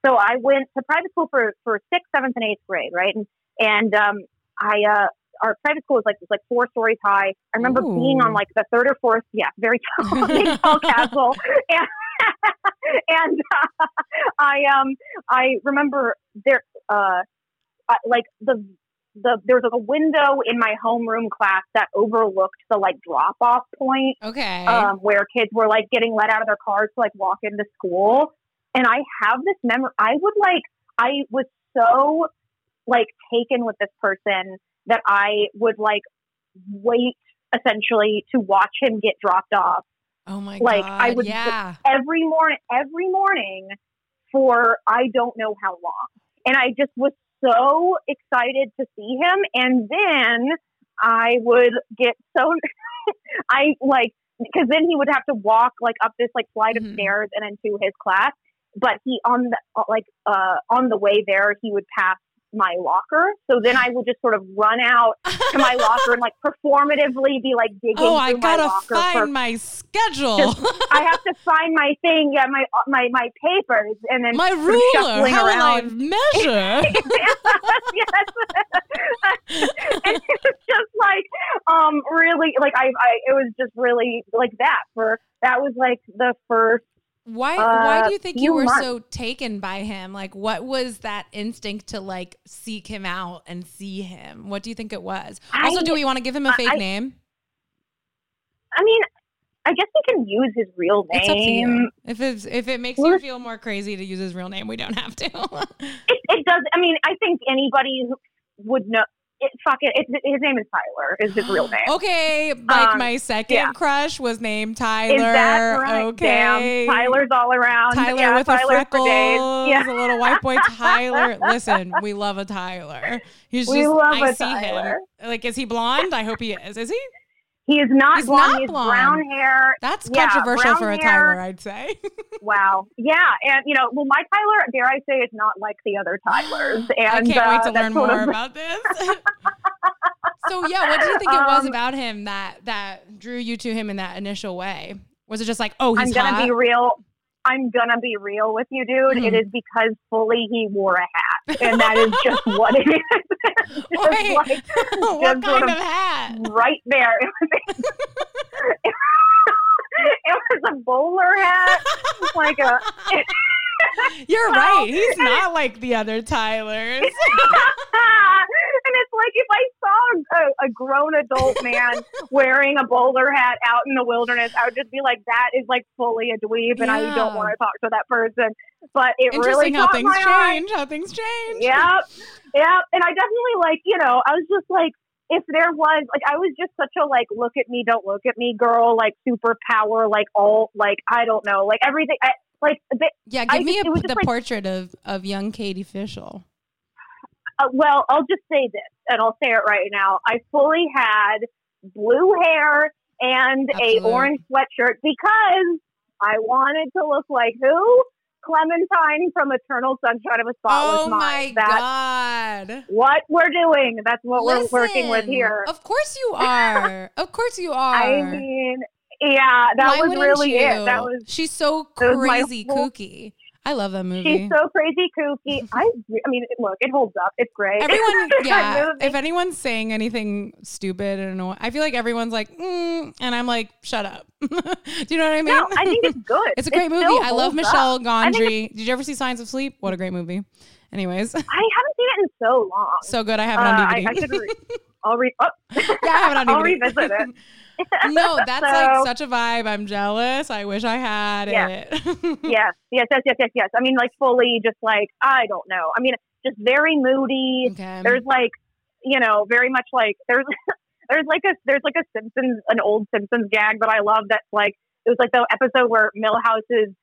So I went to private school for for sixth, seventh, and eighth grade, right? And and um, I uh, our private school was like was like four stories high. I remember being on like the third or fourth, yeah, very tall, big tall castle, and and uh, I um I remember there uh I, like the the there was like a window in my homeroom class that overlooked the like drop off point Okay. um, where kids were like getting let out of their cars to like walk into school. And I have this memory. I would like, I was so like taken with this person that I would like wait essentially to watch him get dropped off oh my like, god. I would- yeah. every morning, every morning for I don't know how long. And I just was so excited to see him. And then I would get so, I like, because then he would have to walk like up this like flight Mhm. of stairs and into his class. But he on the like uh on the way there he would pass my locker. So then I would just sort of run out to my locker and like performatively be like digging oh, I gotta locker find for my schedule. I have to find my thing, yeah, my my my papers, and then my ruler. How will I measure? yes. and it was just like um really like I, I it was just really like that for that was like the first Why why Uh, do you think you were months. so taken by him? Like what was that instinct to like seek him out and see him? What do you think it was? I- also, do we want to give him a fake I- name? I mean I guess we can use his real It's up to you. name. If it's if it makes Well, you feel more crazy to use his real name, we don't have to. It, it does I mean I think anybody who would know it fuck it, it his name is Tyler is his real name. okay, like Um, my second yeah. crush was named Tyler. Is that right? Okay. Damn. Tyler's all around. Tyler yeah, with a freckle. Yeah. a little white boy Tyler. Listen, we love a Tyler. He's We just love I a see Tyler. him. Like, is he blonde? I hope he is. Is he? He is not He's blonde. not He's blonde. brown hair. That's Yeah, controversial for a hair. Tyler, I'd say. Wow. Yeah, and you know, well, my Tyler, dare I say, is not like the other Tylers. And I can't uh, wait to learn more of- about this. so yeah, what do you think it was Um, about him that that drew you to him in that initial way? Was it just like, oh, I'm he's gonna hot? be real. I'm gonna be real with you, dude. Mhm. It is because fully he wore a hat, and that is just what it is. Just Wait. like what just kind sort of of- hat? right there. It was, it was a bowler hat, like a. You're right. He's not like the other Tylers. and it's like if I saw a, a grown adult man wearing a bowler hat out in the wilderness, I would just be like, "That is like fully a dweeb," and I don't want to talk to that person. But it really how things my eye. change. How things change. Yep, yep. And I definitely like, you know, I was just like, if there was like, I was just such a like, look at me, don't look at me, girl, like superpower, like all, like I don't know, like everything. I, like, the, Yeah, I give me just- a, it was the like- portrait of, of young Katie Fishel. uh, well, I'll just say this, and I'll say it right now. I fully had blue hair and Absolutely. a orange sweatshirt because I wanted to look like who? Clementine from Eternal Sunshine of a Spotless Oh Mind. my That's god! what we're doing. That's what we're working with here. Of course you are. of course you are. I mean, yeah, that Why was really you? it. That was She's so that was my crazy whole- kooky. I love that movie. she's so crazy kooky. I, I mean, look, it holds up. It's great. Everyone, yeah. If anyone's saying anything stupid and annoying, I feel like everyone's like, mm, and I'm like, shut up. Do you know what I mean? no, I think it's good. It's a great movie. I love Michel up. Gondry. Did you ever see Science of Sleep? What a great movie. Anyways, I haven't seen it in so long. so good. I have Uh, it on I, DVD. I should re- I'll re- oh. yeah, I have it on DVD. I'll revisit it. no, that's So- like such a vibe. I'm jealous. I wish I had Yeah. it. yes, yes, yes, yes, yes, yes. I mean, like fully, just like I don't know. I mean, just very moody. okay. There's like, you know, very much like there's there's like a there's like a Simpsons an old Simpsons gag that I love. That's like it was like the episode where Milhouse's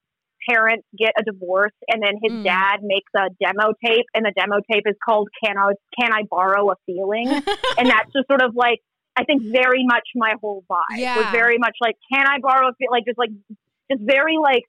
parents get a divorce and then his Mm. dad makes a demo tape and the demo tape is called Can I Can I Borrow a Feeling? and that's just sort of like I think very much my whole vibe was very much like can I borrow a feel like just like just very like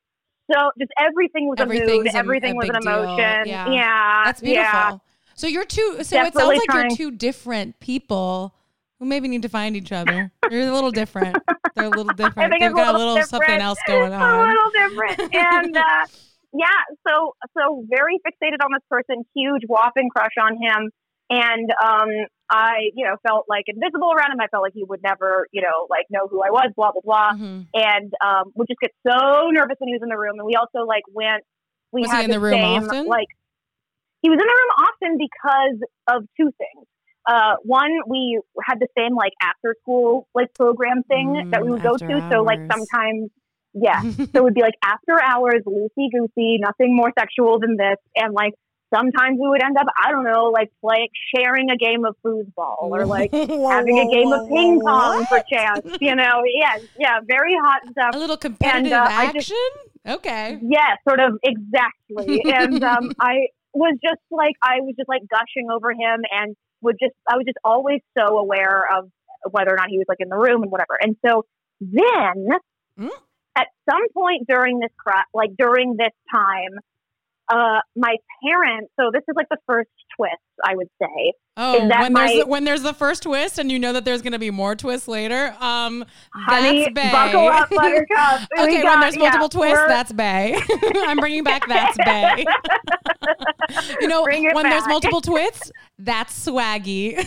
so just everything was a mood everything a was an emotion Yeah. yeah That's beautiful. yeah. So you're two. So it sounds like trying- you're two different people who maybe need to find each other. You're a little different. They're a little I different. They've got a little little something else going on. a little different and uh yeah so so very fixated on this person huge whopping crush on him and um I you know felt like invisible around him I felt like he would never you know like know who I was blah blah blah Mhm. and um, would just get so nervous when he was in the room. And we also like went. We Was he had in the room same, often? Like he was in the room often because of two things. Uh, one, we had the same like after school like program thing Mm, that we would go to. So like sometimes, yeah. so it would be like after hours, loosey goosey, nothing more sexual than this, and like. Sometimes we would end up, I don't know, like like sharing a game of foosball or like having a game of ping pong for chance. You know, yeah, yeah, very hot stuff. a little competitive uh, I just- action. Okay. Yeah, sort of exactly. and um, I was just like, I was just like gushing over him and would just, I was just always so aware of whether or not he was like in the room and whatever. And so then Mm. at some point during this, like during this time, uh, my parents, so this is like the first twist, I would say. Oh, when there's the, when there's the first twist and you know that there's going to be more twists later. Um, Honey, that's Bay. buckle up, Buttercup. Okay, when got- there's yeah, multiple twists, that's Bay. I'm bringing back that's Bay. you know, it when there's multiple twists, that's swaggy.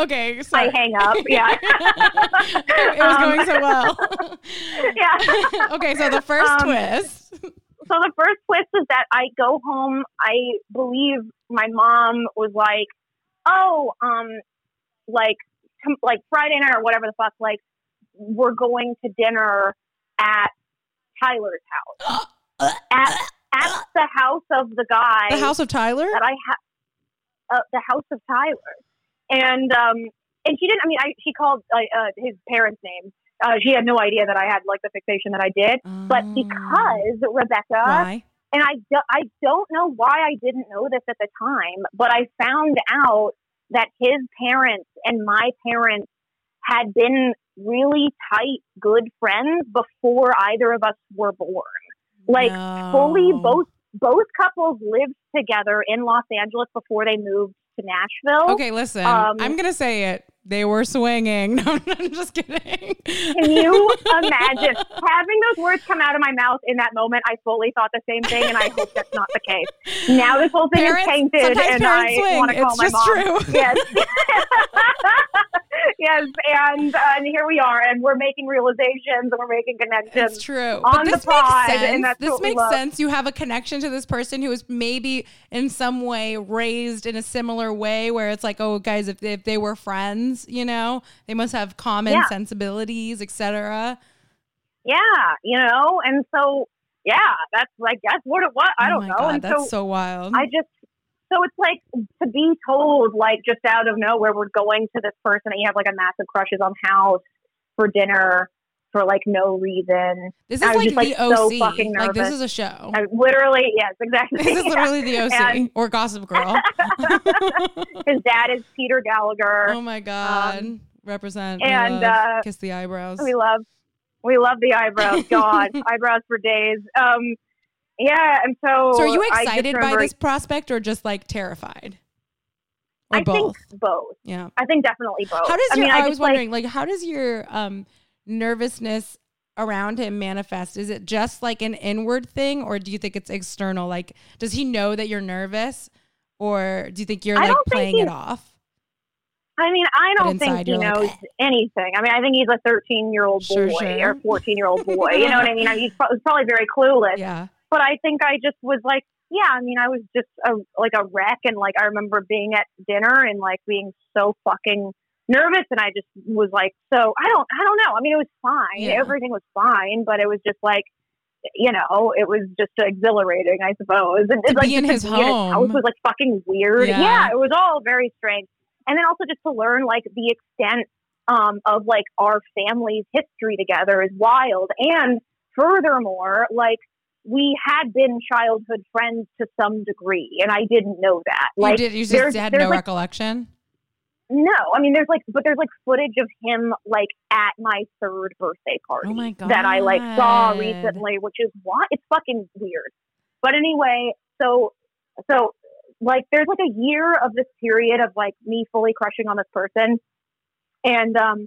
okay, so I hang up. Yeah. it was Um, going so well. yeah. okay, so the first Um, twist. So the first twist is that I go home. I believe my mom was like, "Oh, um, like, com- like Friday night or whatever the fuck. Like, we're going to dinner at Tyler's house at at the house of the guy The House of Tyler. that I have, uh, the house of Tyler, and um, and she didn't. I mean, I she called uh, uh, his parents' names. Uh, she had no idea that I had like the fixation that I did, but Oh. because Rebecca why? and I, do, I don't know why I didn't know this at the time, but I found out that his parents and my parents had been really tight, good friends before either of us were born. Like fully, both both couples lived together in Los Angeles before they moved to Nashville. Okay, listen. Um, I'm gonna say it. They were swinging. No, I'm just kidding. Can you imagine having those words come out of my mouth in that moment? I fully thought the same thing, and I hope that's not the case. Now this whole thing Parents- is tainted, and I want to call It's my just mom. true. Yes, yes, and, uh, and here we are, and we're making realizations, and we're making connections. It's true. on the this pod, makes and sense. that's This makes sense. You have a connection to this person who was maybe in some way raised in a similar way where it's like, oh, guys, if they, if they were friends, you know, they must have common Yeah. sensibilities, etc. Yeah, you know, and so yeah, that's like guess what it was. I oh don't my know, God, and that's so so, wild. I just so it's like to be told like just out of nowhere we're going to this person that you have like a massive crushes on house for dinner for like no reason. this is like just, like, the so OC. fucking like this is a show. I literally yes, exactly. this is literally the OC And- or Gossip Girl. His dad is Peter Gallagher. oh my God. Represent. Um, and, love. uh, kiss the eyebrows. We love we love the eyebrows. God, eyebrows for days. Um yeah, and so so are you excited by this prospect or just like terrified? Or I both? think both. yeah. I think definitely both. How does I your? mean, I, I, was like, wondering, like, how does your um nervousness around him manifest? Is it just like an inward thing, or do you think it's external? Like, does he know that you're nervous, or do you think you're like playing it off? I mean, I don't think he you're like, knows anything. I mean, I think he's a 13 year old boy Sure, sure. or 14 year old boy. You know what I mean? I mean, he's pro- probably very clueless. Yeah. But I think I just was like, yeah. I mean, I was just a, like a wreck, and like I remember being at dinner and like being so fucking nervous, and I just was like, so I don't, I don't know. I mean, it was fine. Yeah. Everything was fine, but it was just like. You know, it was just exhilarating, I suppose. And To it's like be in his home. house was like fucking weird. Yeah. yeah, it was all very strange and then also just to learn like the extent um, of like our family's history together is wild and furthermore like we had been childhood friends to some degree and i didn't know that like you did. You just had no like, recollection. No i mean there's like but there's like footage of him like at my third birthday party Oh my that i like saw recently which is what it's fucking weird. But anyway so so like there's like a year of this period of like me fully crushing on this person. And um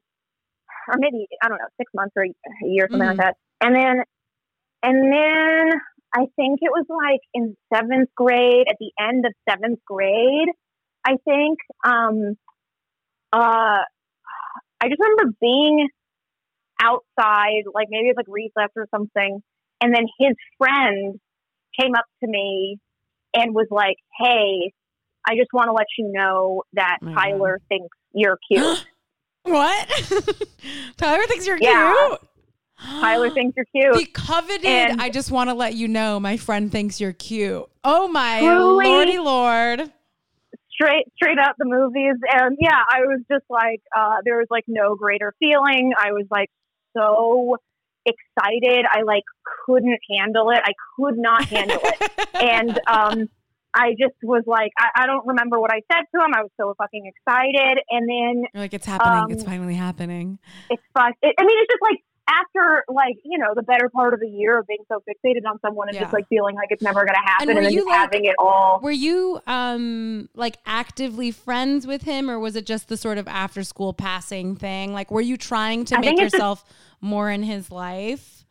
or maybe i don't know six months or a year something Mhm. like that. And then and then i think it was like in seventh grade at the end of seventh grade i think um uh i just remember being outside like maybe it's like recess or something and then his friend came up to me and was like hey i just want to let you know that Oh God. tyler thinks you're cute What? Tyler thinks you're Yeah. cute. tyler thinks you're cute The coveted. And- I just want to let you know, my friend thinks you're cute. Oh my Truly. lordy lord! Straight straight up the movies and yeah i was just like uh there was like no greater feeling i was like so excited. I like couldn't handle it. I could not handle it. and um, I just was like, I, I, don't remember what I said to him. I was so fucking excited. And then You're like, it's happening. Um, it's finally happening. It's fun. It, I mean, it's just like after like you know the better part of a year of being so fixated on someone and yeah. just like feeling like it's never going to happen and, and then just like, having it all. Were you um like actively friends with him, or was it just the sort of after school passing thing? Like, were you trying to I make yourself just, more in his life?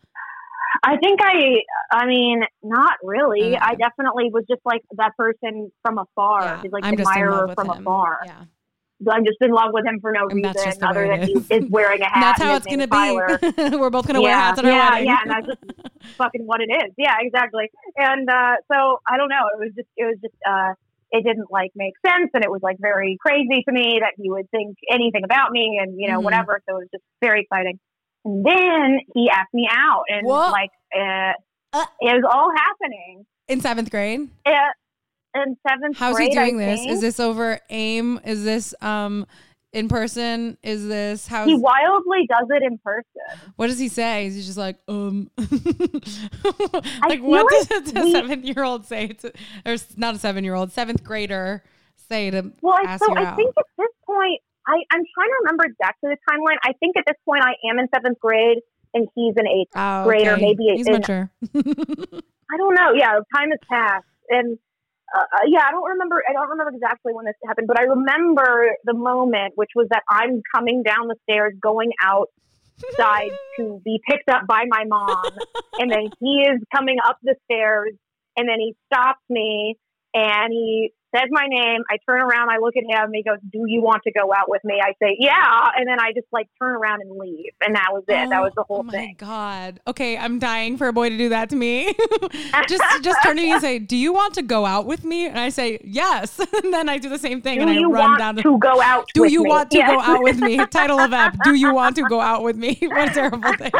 I think I, I mean, not really. I definitely was just like that person from afar, yeah, like I'm admirer from him. afar. Yeah. I'm just in love with him for no and reason other than he is wearing a hat. that's how it's going to be. We're both going to yeah, wear hats our yeah, wedding. Yeah, and that's just fucking what it is. Yeah, exactly. And uh, so I don't know. It was just, it was just, uh, it didn't like make sense, and it was like very crazy to me that he would think anything about me, and you know mm-hmm. whatever. So it was just very exciting. And then he asked me out, and what? like uh, uh, it was all happening in seventh grade. Yeah, in seventh How's grade. he doing I this? Think. Is this over AIM? Is this um in person? Is this how he wildly does it in person? What does he say? Is he just like um like what like does a seven year old say to or not a seven year old, seventh grader say to well, ask so you I out? think at this point I, I'm trying to remember exactly the timeline. I think at this point I am in seventh grade and he's an eighth oh, grader, okay. maybe he's mature. I don't know. Yeah, time has passed, and uh, uh, yeah, I don't remember. I don't remember exactly when this happened, but I remember the moment, which was that I'm coming down the stairs, going outside to be picked up by my mom, and then he is coming up the stairs, and then he stops me, and he says my name. I turn around, I look at him. He goes, "Do you want to go out with me?" I say, "Yeah," and then I just like turn around and leave, and that was it. Oh, that was the whole oh thing. god! Okay, I'm dying for a boy to do that to me. just just turn to me and say, "Do you want to go out with me?" And I say, "Yes," and then I do the same thing do and I run down the- to go out. Do you me? want to go out with me? Title of app: Do you want to go out with me? what a terrible thing.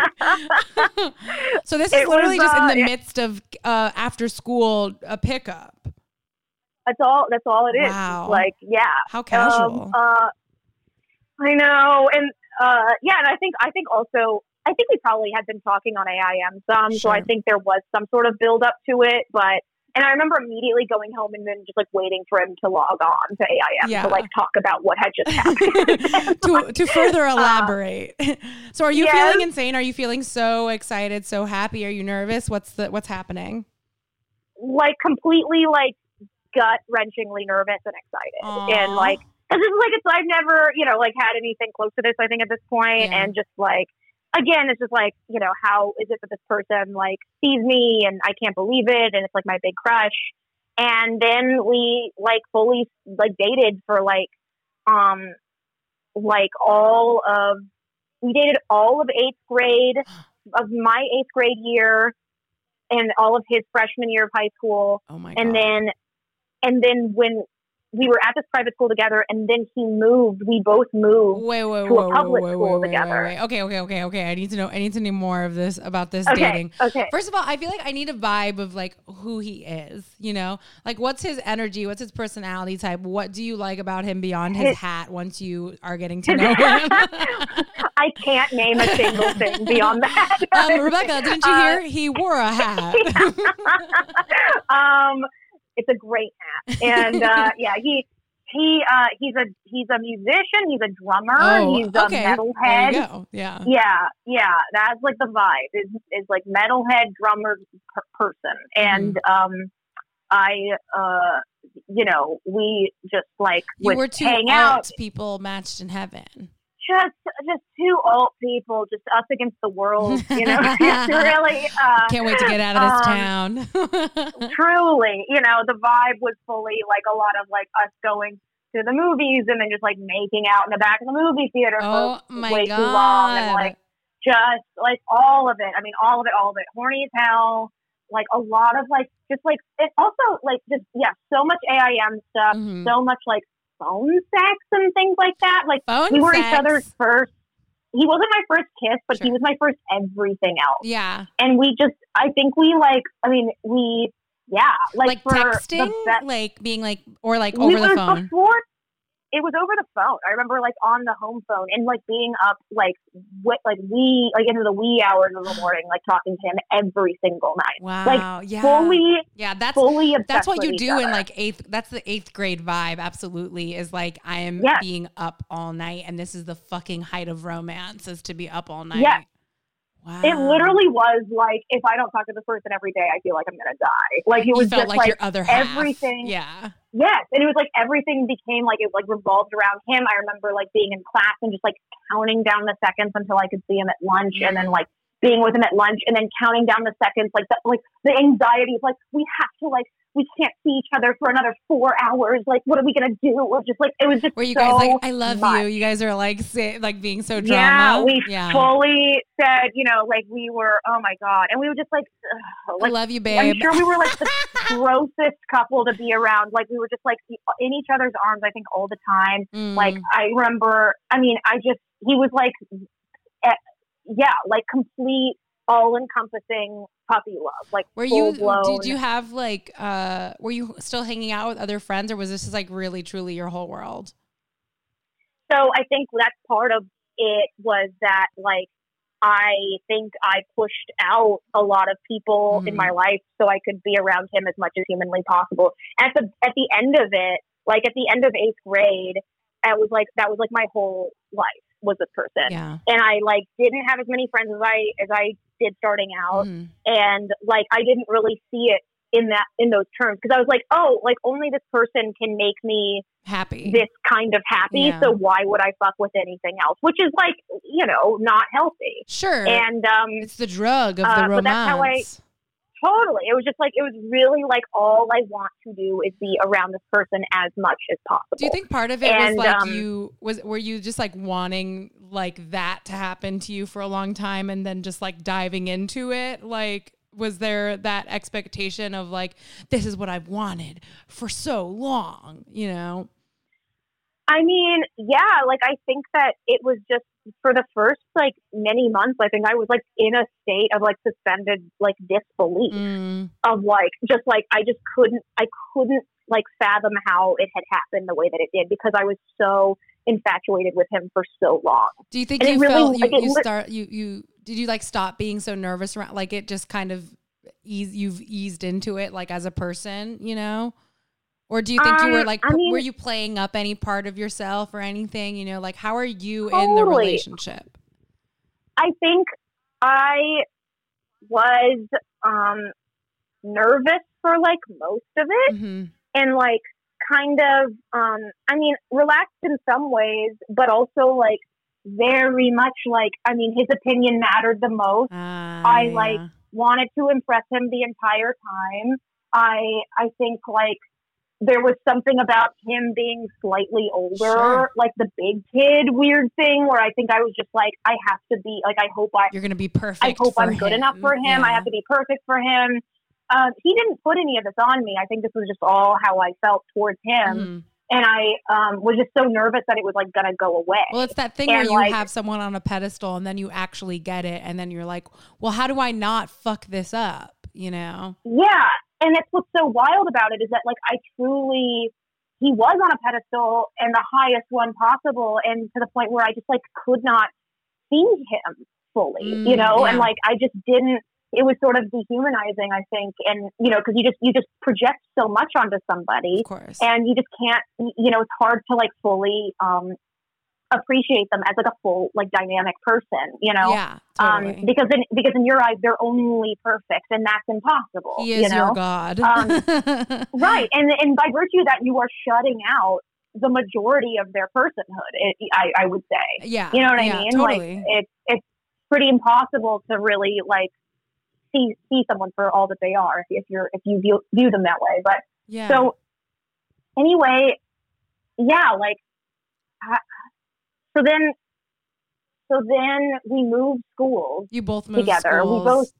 so this is it literally was, just uh, in the midst of uh, after school a pickup. That's all. That's all it is. Wow. Like, yeah. How casual. Um, uh, I know, and uh, yeah, and I think I think also I think we probably had been talking on AIM some, sure. so I think there was some sort of build up to it. But and I remember immediately going home and then just like waiting for him to log on to AIM yeah. to like talk about what had just happened. to to further uh, elaborate. Uh, so are you yes. feeling insane? Are you feeling so excited, so happy? Are you nervous? What's the what's happening? Like completely like gut wrenchingly nervous and excited. Aww. And like, this is like, it's, I've never, you know, like had anything close to this, I think, at this point. Yeah. And just like, again, it's just like, you know, how is it that this person like sees me and I can't believe it. And it's like my big crush. And then we like fully like dated for like, um, like all of, we dated all of eighth grade of my eighth grade year and all of his freshman year of high school. Oh my and then and then when we were at this private school together, and then he moved. We both moved wait, wait, to wait, a public school together. Okay, okay, okay, okay. I need to know. I need to know more of this about this okay, dating. Okay. First of all, I feel like I need a vibe of like who he is. You know, like what's his energy? What's his personality type? What do you like about him beyond his, his hat? Once you are getting to know him, I can't name a single thing beyond that. um, Rebecca, didn't you hear? Uh, he wore a hat. um it's a great hat, and uh, yeah, he he uh, he's a he's a musician. He's a drummer. Oh, he's a metalhead. Yeah, yeah, yeah. That's like the vibe. Is is like metalhead drummer per- person, and mm-hmm. um, I uh, you know, we just like you were two hang out. People matched in heaven just just two old people, just us against the world. You know, really. Uh, Can't wait to get out of this um, town. truly, you know, the vibe was fully like a lot of like us going to the movies and then just like making out in the back of the movie theater oh, for way God. too long and like just like all of it. I mean, all of it, all of it. Horny as hell. Like a lot of like just like it also like just yeah, so much AIM stuff, mm-hmm. so much like phone sex and things like that. Like phone we were sex. each other's first. He wasn't my first kiss, but sure. he was my first everything else. Yeah, and we just, I think we like. I mean, we, yeah, like, like texting, like being like, or like over the phone. Before, it was over the phone. I remember like on the home phone and like being up like what like we like into the wee hours of the morning, like talking to him every single night. Wow. Like yeah. fully, yeah. That's fully that's what you do in like eighth. That's the eighth grade vibe. Absolutely, is like I am Yes. being up all night, and this is the fucking height of romance is to be up all night. Yes. Wow. It literally was like if I don't talk to this person every day, I feel like I'm gonna die. Like it was just like, like, your other half. everything- Yeah. yes, and it was like everything became like it like revolved around him. I remember like being in class and just like counting down the seconds until I could see him at lunch, and then Mhm. like being with him at lunch, and then counting down the seconds, like the like the anxiety of like we have to like we can't see each other for another four hours. Like what are we gonna do? Was just like it was just Were you so guys like, I love much. you? You guys are like, say, like being so drama. Yeah, we yeah. fully said, you know, like we were, oh my god, and we were just like, ugh, I love you, babe. I'm sure we were like the grossest couple to be around. Like we were just like in each other's arms, I think, all the time. Mm. Like I remember, I mean, I just he was like, eh, yeah, like complete, all encompassing puppy love. Like Were you? Did you have like? uh Were you still hanging out with other friends, or was this just like really, truly your whole world? So I think that's part of it was that like I think I pushed out a lot of people in Mhm. my life so I could be around him as much as humanly possible. At the at the end of it, like at the end of eighth grade, I was like that was like my whole life was this person. Yeah. And I like didn't have as many friends as I as I did starting out Mhm. and like I didn't really see it in that in those terms because I was like, oh, like only this person can make me Happy. this kind of happy. Yeah. So why would I fuck with anything else? Which is like, you know, not healthy. sure. And um, it's the drug of uh, the romance. That's how I- totally, it was just like it was really like all I want to do is be around this person as much as possible. Do you think part of it was like um, you was were you just like wanting like that to happen to you for a long time and then just like diving into it? Like was there that expectation of like this is what I've wanted for so long, you know? I mean, yeah, like I think that it was just for the first like many months. I think I was like in a state of like suspended like disbelief. Mm, of like just like I just couldn't I couldn't like fathom how it had happened the way that it did because I was so infatuated with him for so long. do you think And you really- felt you, like, you start you you did you like stop being so nervous around like it just kind of ease you've eased into it like as a person, you know? Or do you think you were Um, like I mean- were you playing up any part of yourself or anything, you know, like how are you in the relationship? I think I was um nervous for like most of it hmm and like kind of um I mean relaxed in some ways but also like very much like I mean his opinion mattered the most. I, like, wanted to impress him the entire time. I I think like there was something about him being slightly older, Sure. like the big kid weird thing where I think I was just like I have to be like I hope I you're gonna be perfect. I hope I'm good enough for him. Yeah. I have to be perfect for him. Um, he didn't put any of this on me. I think this was just all how I felt towards him, Mhm. and I um, was just so nervous that it was like gonna go away. Well, it's that thing where And, you like- have someone on a pedestal and then you actually get it, and then you're like, well, how do I not fuck this up? You know? Yeah, and that's what's so wild about it is that like I truly he was on a pedestal and the highest one possible, and to the point where I just like could not see him fully, Mm, you know, and like I just didn't. It was sort of dehumanizing, I think, and you know, because you just you just project so much onto somebody, Of course. and you just can't. You know, it's hard to like fully um appreciate them as like a full like dynamic person, you know. yeah, totally. Um, because in because in your eyes they're only perfect, and that's impossible. he is you know? your god. Um, right? And and by virtue of that, you are shutting out the majority of their personhood. It, I I would say, yeah. you know what yeah, I mean? Totally. Like it's it's pretty impossible to really like see see someone for all that they are if, if you're if you view view them that way. But yeah. so anyway, yeah, like I- so then so then we moved schools you both moved together. Schools. We both,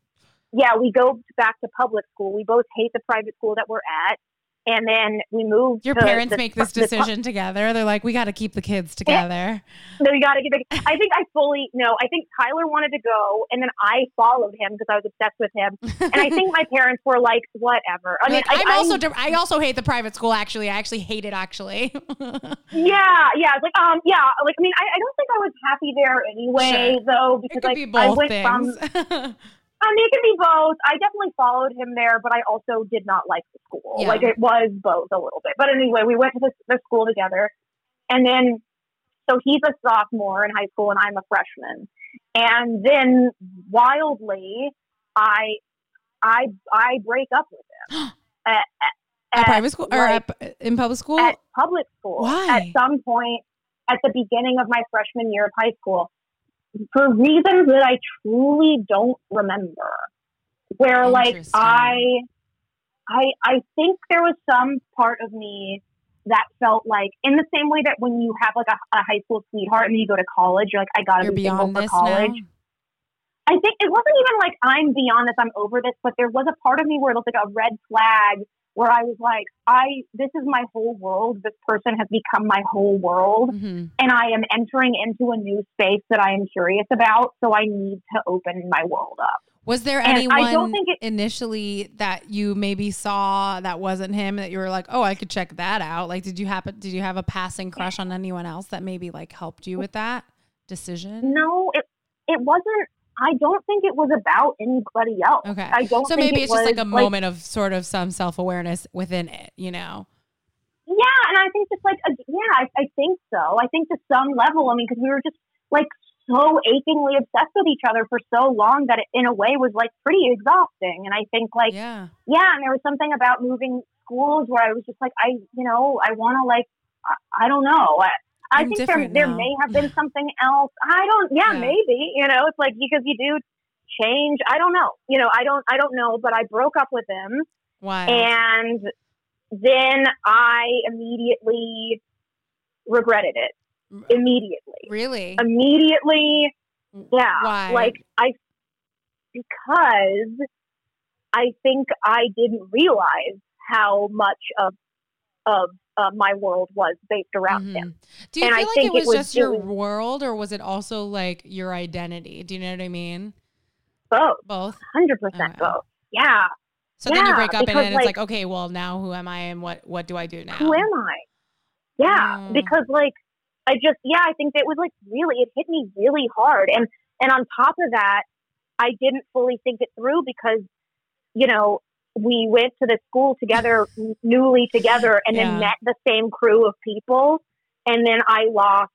yeah, we go back to public school. We both hate the private school that we're at. And then we moved. Your to parents the- make this the- decision together. They're like, we got to keep the kids together. No, you got to get. The, I think I fully no. I think Tyler wanted to go, and then I followed him because I was obsessed with him. And I think my parents were like, whatever. I mean, like, I, I'm also I also hate the private school. Actually, I actually hate it. Actually, yeah, yeah. Like, um, yeah. Like, I mean, I, I don't think I was happy there anyway, though, it because could like be I went things. from. I mean, it could be both. I definitely followed him there, but I also did not like the school. Yeah. Like it was both a little bit. But anyway, we went to the, the school together, and then so he's a sophomore in high school, and I'm a freshman. And then wildly, I I I break up with him at, at private school or like, at, in public school? at public school Why? at some point at the beginning of my freshman year of high school for reasons that I truly don't remember. Where like I I I think there was some part of me that felt like in the same way that when you have like a, a high school sweetheart and then you go to college, you're like, I gotta You're be single for college. now. I think it wasn't even like I'm beyond this, I'm over this, but there was a part of me where it was like a red flag where I was like, I this is my whole world. This person has become my whole world Mhm. and I am entering into a new space that I am curious about, so I need to open my world up. Was there And I don't think it- initially that you maybe saw that wasn't him that you were like, oh, I could check that out? Like, did you happen? Did you have a passing crush on anyone else that maybe like helped you with that decision? No, it it wasn't I don't think it was about anybody else. Okay. I don't So maybe it it's just like a moment of sort of some self awareness within it, you know? Yeah, and I think just like uh, yeah, I, I think so. I think to some level, I mean, because we were just like so achingly obsessed with each other for so long that it, in a way, was like pretty exhausting. And I think like yeah. yeah, and there was something about moving schools where I was just like, I, you know, I want to like, I, I don't know. I, I I'm think there there now. may have been something else. I don't. Yeah, Yeah. maybe. You know, it's like because you do change. I don't know. You know, I don't. I don't know. But I broke up with him, Why? and then I immediately regretted it. Immediately, really? immediately. Yeah. Why? Like I because I think I didn't realize how much of of uh, my world was based around him. Mhm. Do you And I feel like think it was, it was just your doing- world or was it also like your identity? Do you know what I mean? Both, Both. hundred percent both. Yeah. So then you break up and then it's like, like- okay, well now who am I and what what do I do now? Who am I? Yeah, Mm. because like I just yeah, I think it was like really it hit me really hard, and and on top of that, I didn't fully think it through because you know we went to the school together, newly together, and Yeah. then met the same crew of people, and then I lost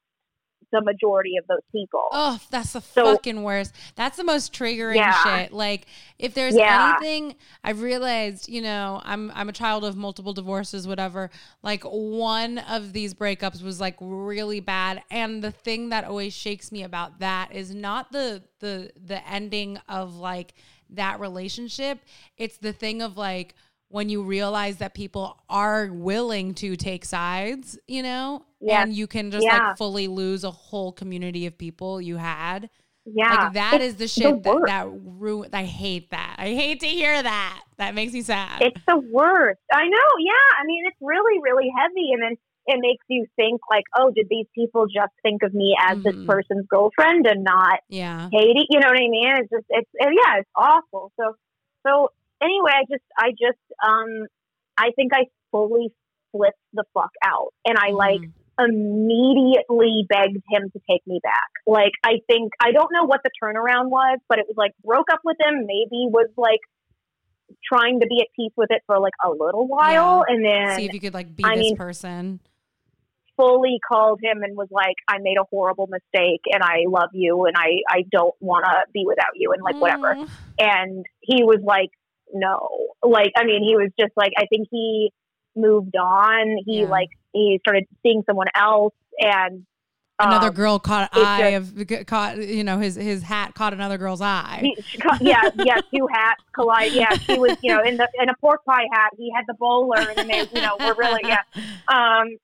the majority of those people. Oh, that's the So- fucking worst. That's the most triggering Yeah. shit. Like if there's Yeah. anything I've realized, you know, I'm I'm a child of multiple divorces, whatever. Like one of these breakups was like really bad. And the thing that always shakes me about that is not the the the ending of like that relationship. It's the thing of like when you realize that people are willing to take sides, you know, Yes. and you can just Yeah. like fully lose a whole community of people you had. yeah, Like that It's is the shit that that ruin. I hate that. I hate to hear that. That makes me sad. It's the worst. I know. Yeah. I mean, it's really, really heavy. And then it makes you think, like, oh, did these people just think of me as this Mhm. person's girlfriend and not yeah. hate it? You know what I mean? It's just, it's, yeah, it's awful. So, so anyway, I just, I just, um, I think I fully flipped the fuck out. And I like, Mhm. immediately begged him to take me back. Like, I think, I don't know what the turnaround was, but it was like, broke up with him, maybe was like trying to be at peace with it for like a little while, and then See if you could like be I this mean, person. Fully called him and was like, I made a horrible mistake and I love you and I, I don't want to be without you and like whatever. Mm. And he was like, no. Like, I mean, he was just like, I think he moved on. He Yeah. like, he started seeing someone else and Another um, girl caught eye of caught. You know, his his hat caught another girl's eye. He, she ca- yeah, yeah, two hats collide. Yeah, she was, you know, in the in a pork pie hat. He had the bowler, and they, you know, were really, yeah. Um,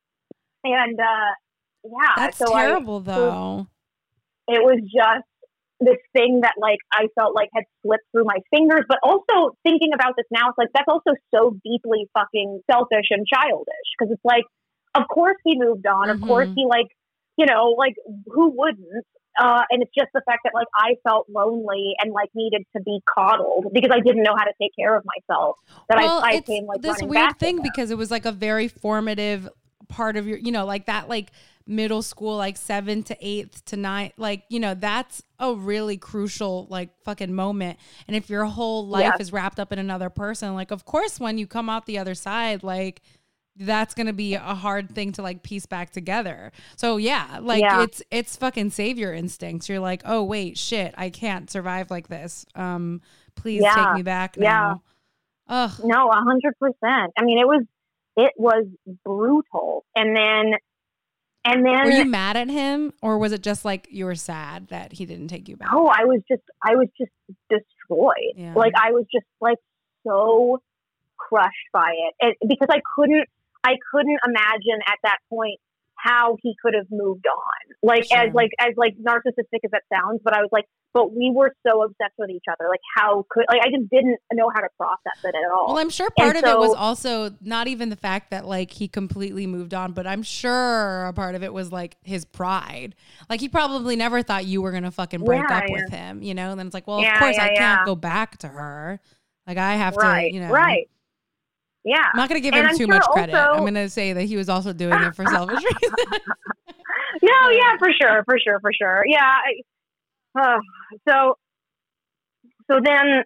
and uh, yeah, That's so I- terrible, though. it was just this thing that like I felt like had slipped through my fingers. But also thinking about this now, it's like that's also so deeply fucking selfish and childish because it's like, of course he moved on. Of course Mhm. he like, you know, like who wouldn't? Uh, and it's just the fact that like I felt lonely and like needed to be coddled because I didn't know how to take care of myself. That well, I, I came like this weird thing because it was like a very formative part of your, you know, like that, like middle school, like seventh to eighth to ninth, like you know, that's a really crucial like fucking moment. And if your whole life Yeah. is wrapped up in another person, like of course when you come out the other side, like that's gonna be a hard thing to like piece back together. So yeah, like Yeah. it's it's fucking savior instincts. You're like, oh wait, shit, I can't survive like this. Um, please Yeah. take me back Yeah. now. Ugh. No, a hundred percent. I mean, it was it was brutal, and then and then Were you mad at him, or was it just like you were sad that he didn't take you back? Oh, I was just I was just destroyed. Yeah. Like I was just like so crushed by it, and because I couldn't I couldn't imagine at that point how he could have moved on. Like Sure. as like as like narcissistic as that sounds, but I was like, but we were so obsessed with each other. Like how could like I just didn't know how to process it at all. Well, I'm sure part of it was also not even the fact that like he completely moved on, but I'm sure a part of it was like his pride. Like he probably never thought you were gonna fucking break Yeah, up yeah. with him, you know. And then it's like, well, of course yeah, I can't go back to her. Like I have right, to, you know. right. Yeah. I'm not gonna give And him I'm too sure much credit. also- I'm gonna say that he was also doing it for selfish reasons. No, yeah, for sure, for sure, for sure. Yeah. I, uh, so, so then,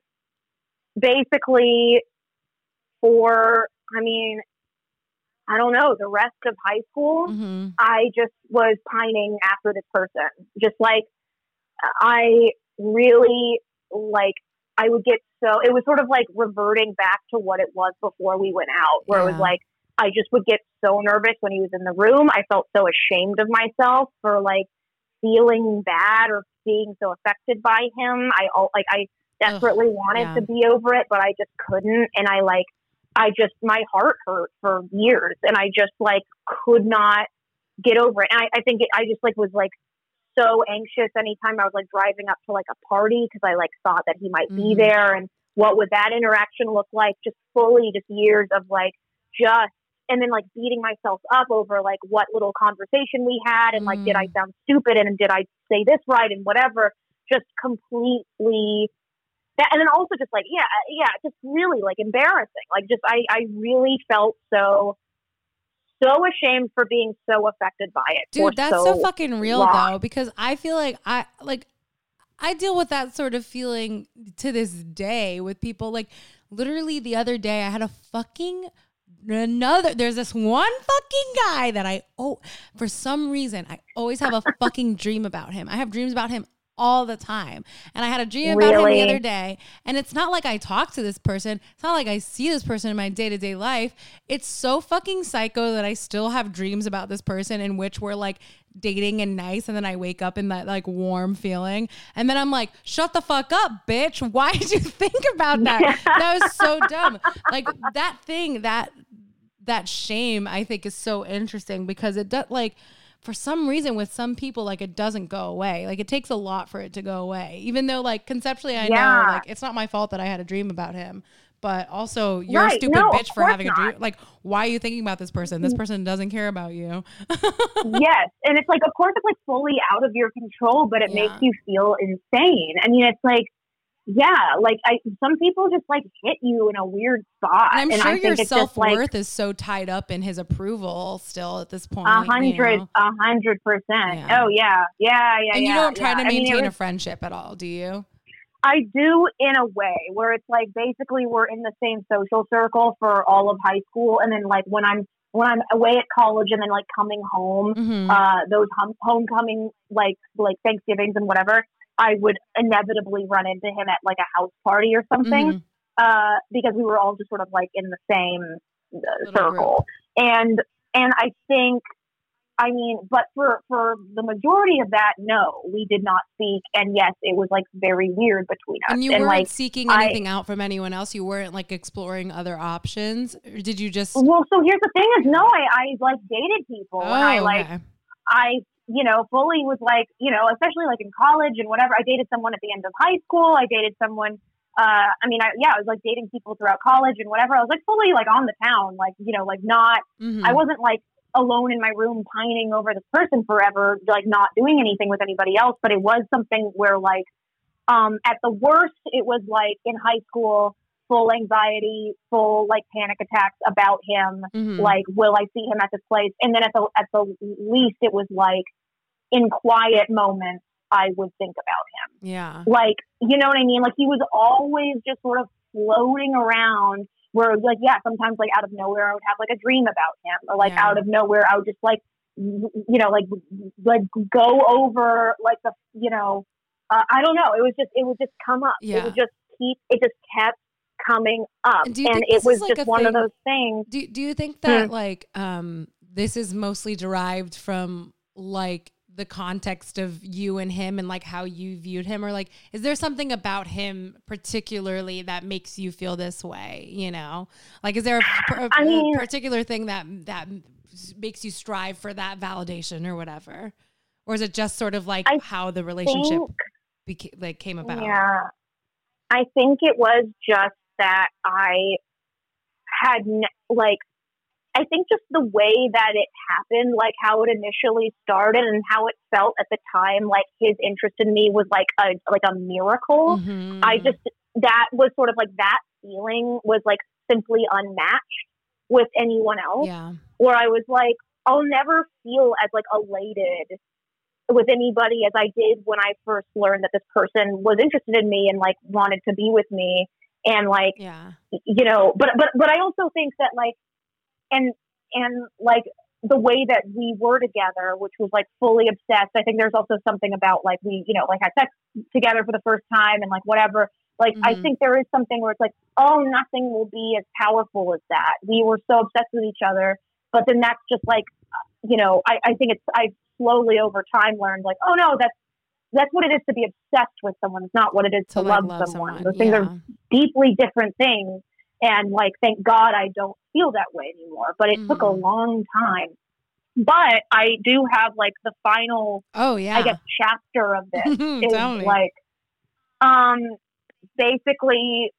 basically, for I mean, I don't know, the rest of high school, hmm I just was pining after this person. Just like I really like I would get so it was sort of like reverting back to what it was before we went out, where it was like I just would get so nervous when he was in the room. I felt so ashamed of myself for like feeling bad or being so affected by him. I al- like I desperately wanted yeah. to be over it, but I just couldn't. And I like I just my heart hurt for years, and I just like could not get over it. And I, I think it, I just like was like so anxious anytime I was like driving up to like a party because I like thought that he might be Mhm. there and what would that interaction look like? Just fully just years of like just and then like beating myself up over like what little conversation we had and like did I sound stupid and did I say this right and whatever. Just completely that, and then also just like yeah yeah just really like embarrassing like just I I really felt so so ashamed for being so affected by it Dude, that's so, so fucking real long. though, because I feel like I like I deal with that sort of feeling to this day with people. Like literally the other day I had a fucking another there's this one fucking guy that I oh for some reason I always have a fucking dream about him. I have dreams about him all the time. And I had a dream about him the other day. And it's not like I talk to this person. It's not like I see this person in my day-to-day life. It's so fucking psycho that I still have dreams about this person in which we're like dating and nice and then I wake up in that like warm feeling. And then I'm like, "Shut the fuck up, bitch. Why did you think about that?" that was so dumb. Like that thing that that shame I think is so interesting because it does like for some reason with some people like it doesn't go away. Like it takes a lot for it to go away. Even though like conceptually I know like it's not my fault that I had a dream about him. But also you're a stupid No, bitch for having a dream. Like why are you thinking about this person? This mm. person doesn't care about you. yes. And it's like, of course, it's like fully out of your control, but it Yeah. makes you feel insane. I mean, it's like, yeah, like I, some people just like hit you in a weird spot. And I'm sure I your think it's just self like worth is so tied up in his approval still at this point. a hundred, a hundred percent. Oh yeah, yeah, yeah. And you don't try yeah. to I mean, maintain was- a friendship at all, do you? I do in a way where it's like basically we're in the same social circle for all of high school, and then like when I'm when I'm away at college and then like coming home, Mhm. uh, those hum- homecoming like like Thanksgivings and whatever, I would inevitably run into him at like a house party or something Mhm. uh, because we were all just sort of like in the same uh, circle, and and I think. I mean, but for for the majority of that, no, we did not speak, and yes, it was like very weird between us. And you weren't like, seeking I- anything out from anyone else. You weren't like exploring other options. Or did you just? well, so here's the thing: is no, I, I like dated people, and I Oh, like okay. I you know, fully was like, you know, especially like in college and whatever. I dated someone at the end of high school. I dated someone. Uh, I mean, I, yeah, I was like dating people throughout college and whatever. I was like fully like on the town, like you know, like not. Mhm. I wasn't like alone in my room pining over this person forever, like not doing anything with anybody else. But it was something where like, um, at the worst, it was like in high school, full anxiety, full like panic attacks about him. Mhm. Like, will I see him at this place? And then at the at the least, it was like in quiet moments, I would think about him. yeah. Like, you know what I mean? Like he was always just sort of floating around. Where like, yeah, sometimes like out of nowhere, I would have like a dream about him, or like Yeah. out of nowhere, I would just like, you know, like like go over like the, you know, uh, I don't know. It was just it would just come up. Yeah. It would just keep. It just kept coming up, And and it was like, just one of those things. Do do you think that like um this is mostly derived from like the context of you and him and like how you viewed him? Or like is there something about him particularly that makes you feel this way you know? Like is there a, a- I a mean- particular thing that that makes you strive for that validation or whatever? Or is it just sort of like I how the relationship think- like came about? Yeah. I think it was just that I had, like, I think just the way that it happened, like how it initially started and how it felt at the time, like his interest in me was like a like a miracle. Mhm. I just that was sort of like that feeling was like simply unmatched with anyone else yeah where I was like, I'll never feel as like elated with anybody as I did when I first learned that this person was interested in me and like wanted to be with me and like yeah you know but but but I also think that like and and like the way that we were together which was like fully obsessed I think there's also something about like we you know like had sex together for the first time and like whatever like I Mhm. think there is something where it's like oh nothing will be as powerful as that we were so obsessed with each other but then that's just like you know I, I think it's I slowly over time learned like oh no that's that's what it is to be obsessed with someone it's not what it is to, to love, love someone. someone those things are deeply different things. And like, thank God I don't feel that way anymore. But it took a Mhm. long time. But I do have like the final, oh yeah I guess, chapter of this is like, um, basically,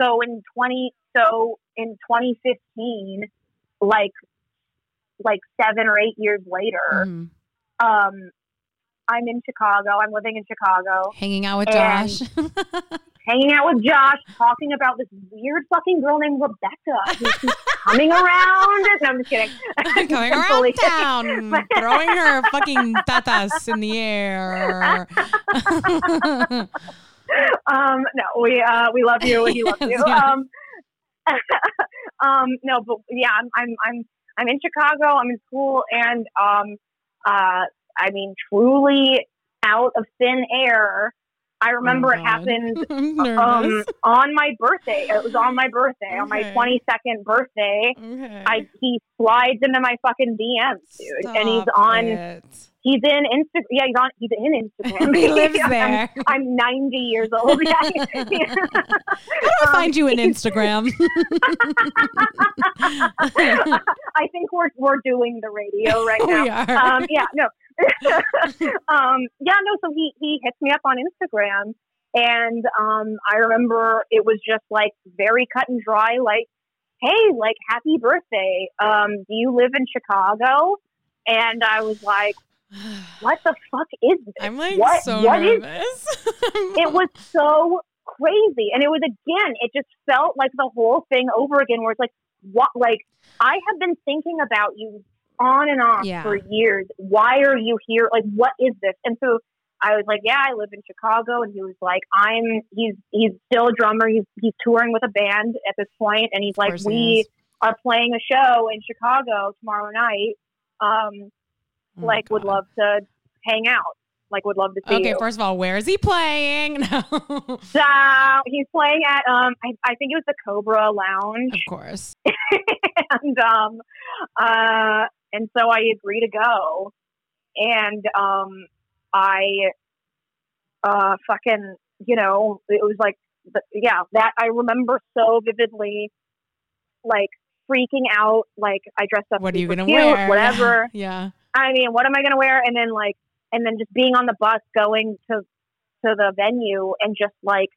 so in twenty, so in twenty fifteen, like, like seven or eight years later, Mhm. um, I'm in Chicago. I'm living in Chicago. hanging out with Josh. hanging out with Josh, talking about this weird fucking girl named Rebecca who keeps coming around. No, I'm just kidding. I'm around town, throwing her fucking tatas in the air. um, no, we uh, we love you. He loves you. Um, um, no, but yeah, I'm I'm I'm I'm in Chicago. I'm in school, and um, uh, I mean, truly out of thin air. I remember Oh, it happened um, on my birthday. It was on my birthday, on my 22nd birthday. okay. I he slides into my fucking DMs, dude, and he's on. it. He's in Instagram. Yeah, he's on. He's in Instagram. he lives I'm- there. I'm, 90 years old. Yeah. How do I find you in Instagram? I think we're we're doing the radio right now. um, yeah, no. um, yeah, no. So he he hits me up on Instagram, and um, I remember it was just like very cut and dry. Like, hey, like happy birthday. Um, do you live in Chicago? And I was like, what the fuck is this? I'm like what- so what is- nervous. it was so crazy, and it was again. It just felt like the whole thing over again. Where it's like, what? Like I have been thinking about you on and off Yeah. for years. Why are you here? Like, what is this? And so I was like, yeah, I live in Chicago, and he was like, I'm. He's he's still a drummer. He's he's touring with a band at this point, and he's like, we are playing a show in Chicago tomorrow night. Um, Oh like, would love to hang out. Like, would love to see Okay, you. first of all, where is he playing? No, So he's playing at um I, I think it was the Cobra Lounge of course. and um uh and so I agree to go and um I uh fucking you know it was like yeah that I remember so vividly like freaking out like I dressed up What are you gonna cute, wear? whatever Yeah. I mean, what am I going to wear? And then like, and then just being on the bus going to to the venue and just like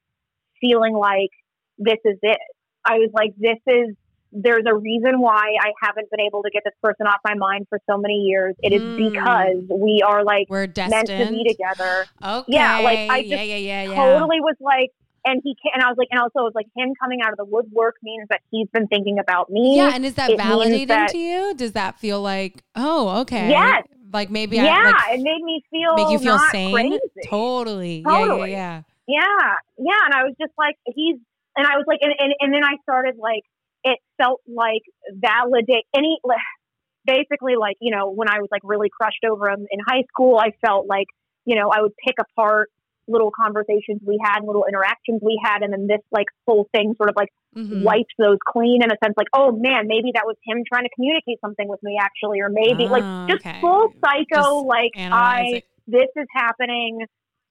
feeling like this is it. I was like, this is there's a reason why I haven't been able to get this person off my mind for so many years. It is Mm. because we are like We're meant destined. to be together. Okay. Yeah, like, I just yeah, yeah, yeah. Totally was like, and he can, and I was like, and also it was like him coming out of the woodwork means that he's been thinking about me. Yeah, and is that It validating that- to you? Does that feel like, oh, okay. Yes. Like maybe yeah, I like, it made me feel make you feel sane. crazy. Totally. Totally. Yeah, Yeah, yeah, and I was just like, he's, and I was like, and and, and then I started like, it felt like validate any, basically like you know when I was like really crushed over him in high school, I felt like you know I would pick apart little conversations we had, little interactions we had, and then this like whole thing sort of like yeah. Mhm. wiped those clean in a sense like oh man maybe that was him trying to communicate something with me actually or maybe Ah, like just okay. full psycho Just like i it. this is happening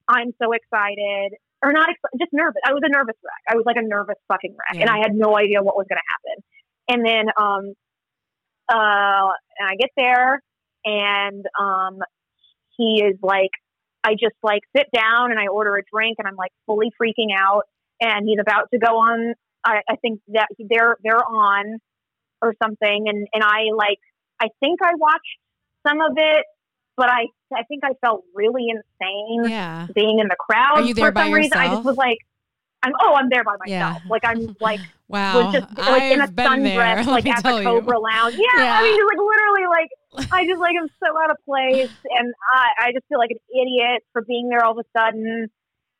i'm so excited or not ex- just nervous. I was a nervous wreck. I was like a nervous fucking wreck and i had no idea what was going to happen. And then um uh and i get there and um he is like i just like sit down and i order a drink and i'm like fully freaking out and he's about to go on I, I think that they're they're on or something and and I like I think I watched some of it but I I think I felt really insane Yeah. being in the crowd Are you there for by some reason I just was like I'm oh I'm there by Yeah. myself like I'm like Wow. was just like in a I've been there. sundress like at the you. Cobra Lounge yeah, Yeah. I mean just like literally like I just like I'm so out of place and I I just feel like an idiot for being there all of a sudden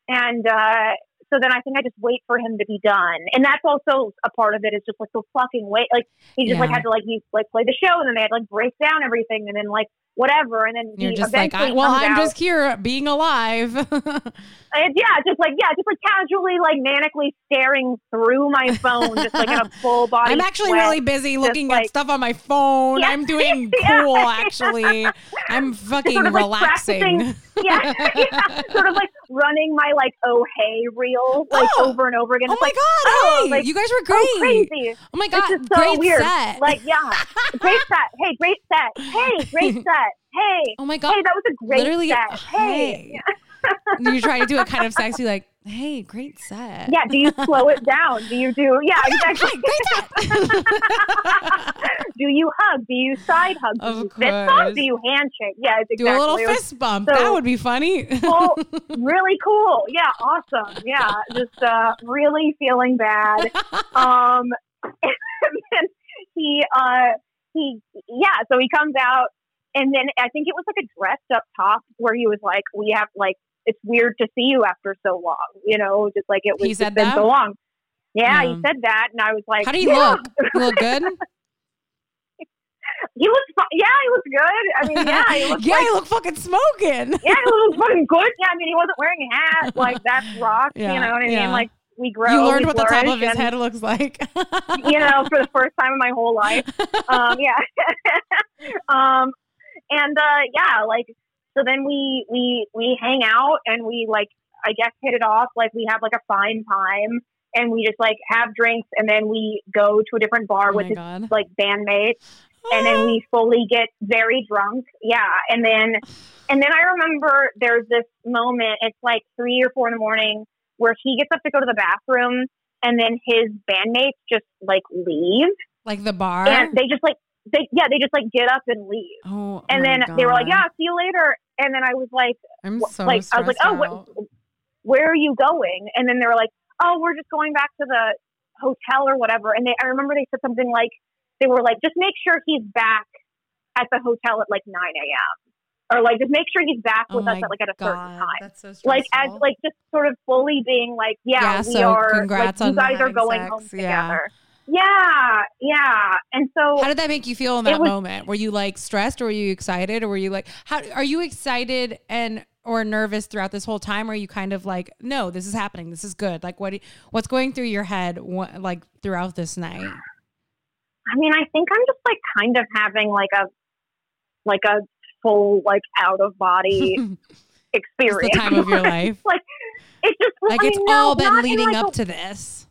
and uh so then I think I just wait for him to be done, and that's also a part of it. Is just like the fucking wait. Like he just like had to like he like play the show, and then they had to like break down everything, and then like whatever, and then You're just like, I, well, I'm out. just here being alive. And yeah, just like yeah, just like casually like manically staring through my phone, just like in a full body. I'm actually sweat. really busy looking at like- stuff on my phone. Yeah. I'm doing Yeah. cool, actually. I'm fucking sort of, like, relaxing. yeah, yeah, sort of like running my like oh hey reel like Oh. over and over again. oh my like, god! oh, hey, like, you guys were great. oh crazy. Oh my It's god! just so great weird. set. Like, yeah, great set. Hey, great set. Hey, great set. Hey, oh my god! hey, that was a great Literally, set. Hey. hey. you try to do it kind of sexy, like, hey, great set. Yeah, do you slow it down? Do you do, yeah, exactly. Great set. do you hug? Do you side hug? Do Of you fist bump? course. Do you handshake? Yeah, it's do a little fist bump. so- that would be funny. cool, really cool. Yeah, awesome. Yeah, just uh, really feeling bad. Um, and then he, uh, he, yeah, so he comes out, and then I think it was like a dressed up top where he was like, "We have like, it's weird to see you after so long," you know, just like it was He said been that? so long. Yeah, he said that, and I was like, How do you yeah. look? You look good? He looks, yeah, he looks good. I mean, yeah, he looks yeah, like you look fucking smoking. yeah, he was fucking good. Yeah, I mean, he wasn't wearing a hat. Like that's rock. Yeah, you know what I yeah. mean? Like we grow. you learned what the top of his and, head looks like. You know, for the first time in my whole life. Um, yeah. um, and uh, yeah, like so then we we we hang out and we like I guess hit it off. Like we have like a fine time and we just like have drinks and then we go to a different bar oh with his god. like bandmates and then we fully get very drunk. Yeah, and then and then I remember there's this moment. It's like three or four in the morning where he gets up to go to the bathroom, and then his bandmates just like leave, like the bar. and they just like they yeah they just like get up and leave. oh, And then they were like, "Yeah, see you later." And then I was like, I'm so like I was like, "Oh, what, where are you going?" And then they were like, "Oh, we're just going back to the hotel or whatever." And they, I remember they said something like, they were like, "Just make sure he's back at the hotel at like 9 a.m. or like just make sure he's back Oh with us at like at a certain time." That's so stressful. Like as like just sort of fully being like, "Yeah, Yeah, we so are. congrats like, you guys are going sex, home together." Yeah, yeah. Yeah. And so How did that make you feel in that was- moment? Were you like stressed or were you excited or were you like how are you excited and or nervous throughout this whole time or are you kind of like no this is happening this is good like what what's going through your head what, like throughout this night I mean, I think I'm just like kind of having like a like a full like out of body it's experience. the time of your life it's just like I it's mean, no, all been leading like, up a- to this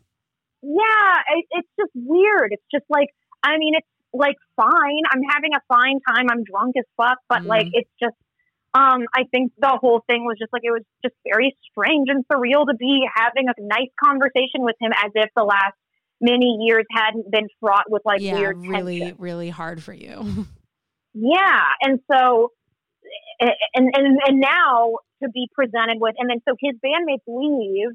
Yeah, it, it's just weird. It's just like I mean, it's like fine. I'm having a fine time. I'm drunk as fuck, but like Mhm. it's just um I think the whole thing was just like it was just very strange and surreal to be having a nice conversation with him as if the last many years hadn't been fraught with like yeah, weird really, tension. really hard for you. Yeah, and so and and and now to be presented with, and then so his bandmates leave,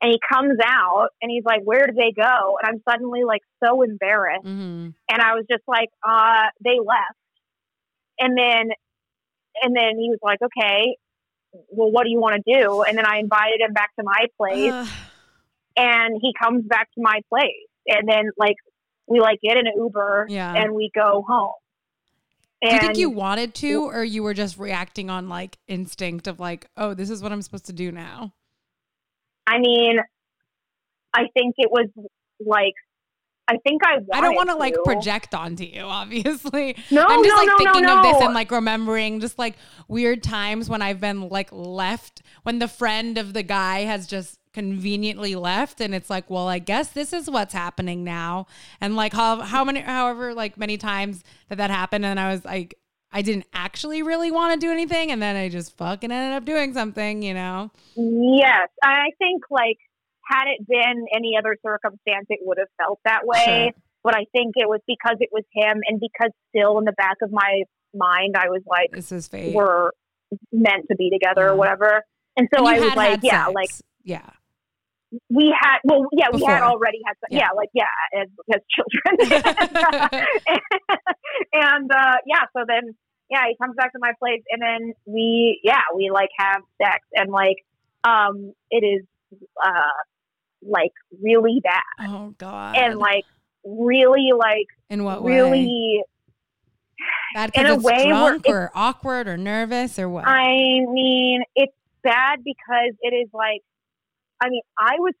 and he comes out, and he's like, "Where did they go?" And I'm suddenly like so embarrassed, hmm and I was just like, "Uh, they left." And then, and then he was like, "Okay, well, what do you want to do?" And then I invited him back to my place, and he comes back to my place, and then like we like get an Uber, yeah. and we go home. Do you think you wanted to, or you were just reacting on like instinct of like, oh, this is what I'm supposed to do now? I mean, I think it was like, I think I. I don't want to like project onto you, obviously. No, I'm just no, like no, thinking no, of this and like remembering just like weird times when I've been like left when the friend of the guy has just conveniently left and it's like, well, I guess this is what's happening now. And like how how many however like many times that that happened and I was like I didn't actually really want to do anything and then I just fucking ended up doing something, you know. Yes, I think like had it been any other circumstance, it would have felt that way. Sure. But I think it was because it was him, and because still in the back of my mind, I was like, This is fate. we're meant to be together Yeah. or whatever. And so And I was like, yeah, sex. like yeah. We had, well, yeah, we had already had, sex. Yeah. yeah, like yeah, as, as children. and uh, yeah, so then yeah, he comes back to my place, and then we yeah we like have sex, and like um it is uh like really bad, Oh god. and like really like in what way? really. Bad in a it's way drunk or awkward or nervous or what? I mean, it's bad because it is like, I mean, I was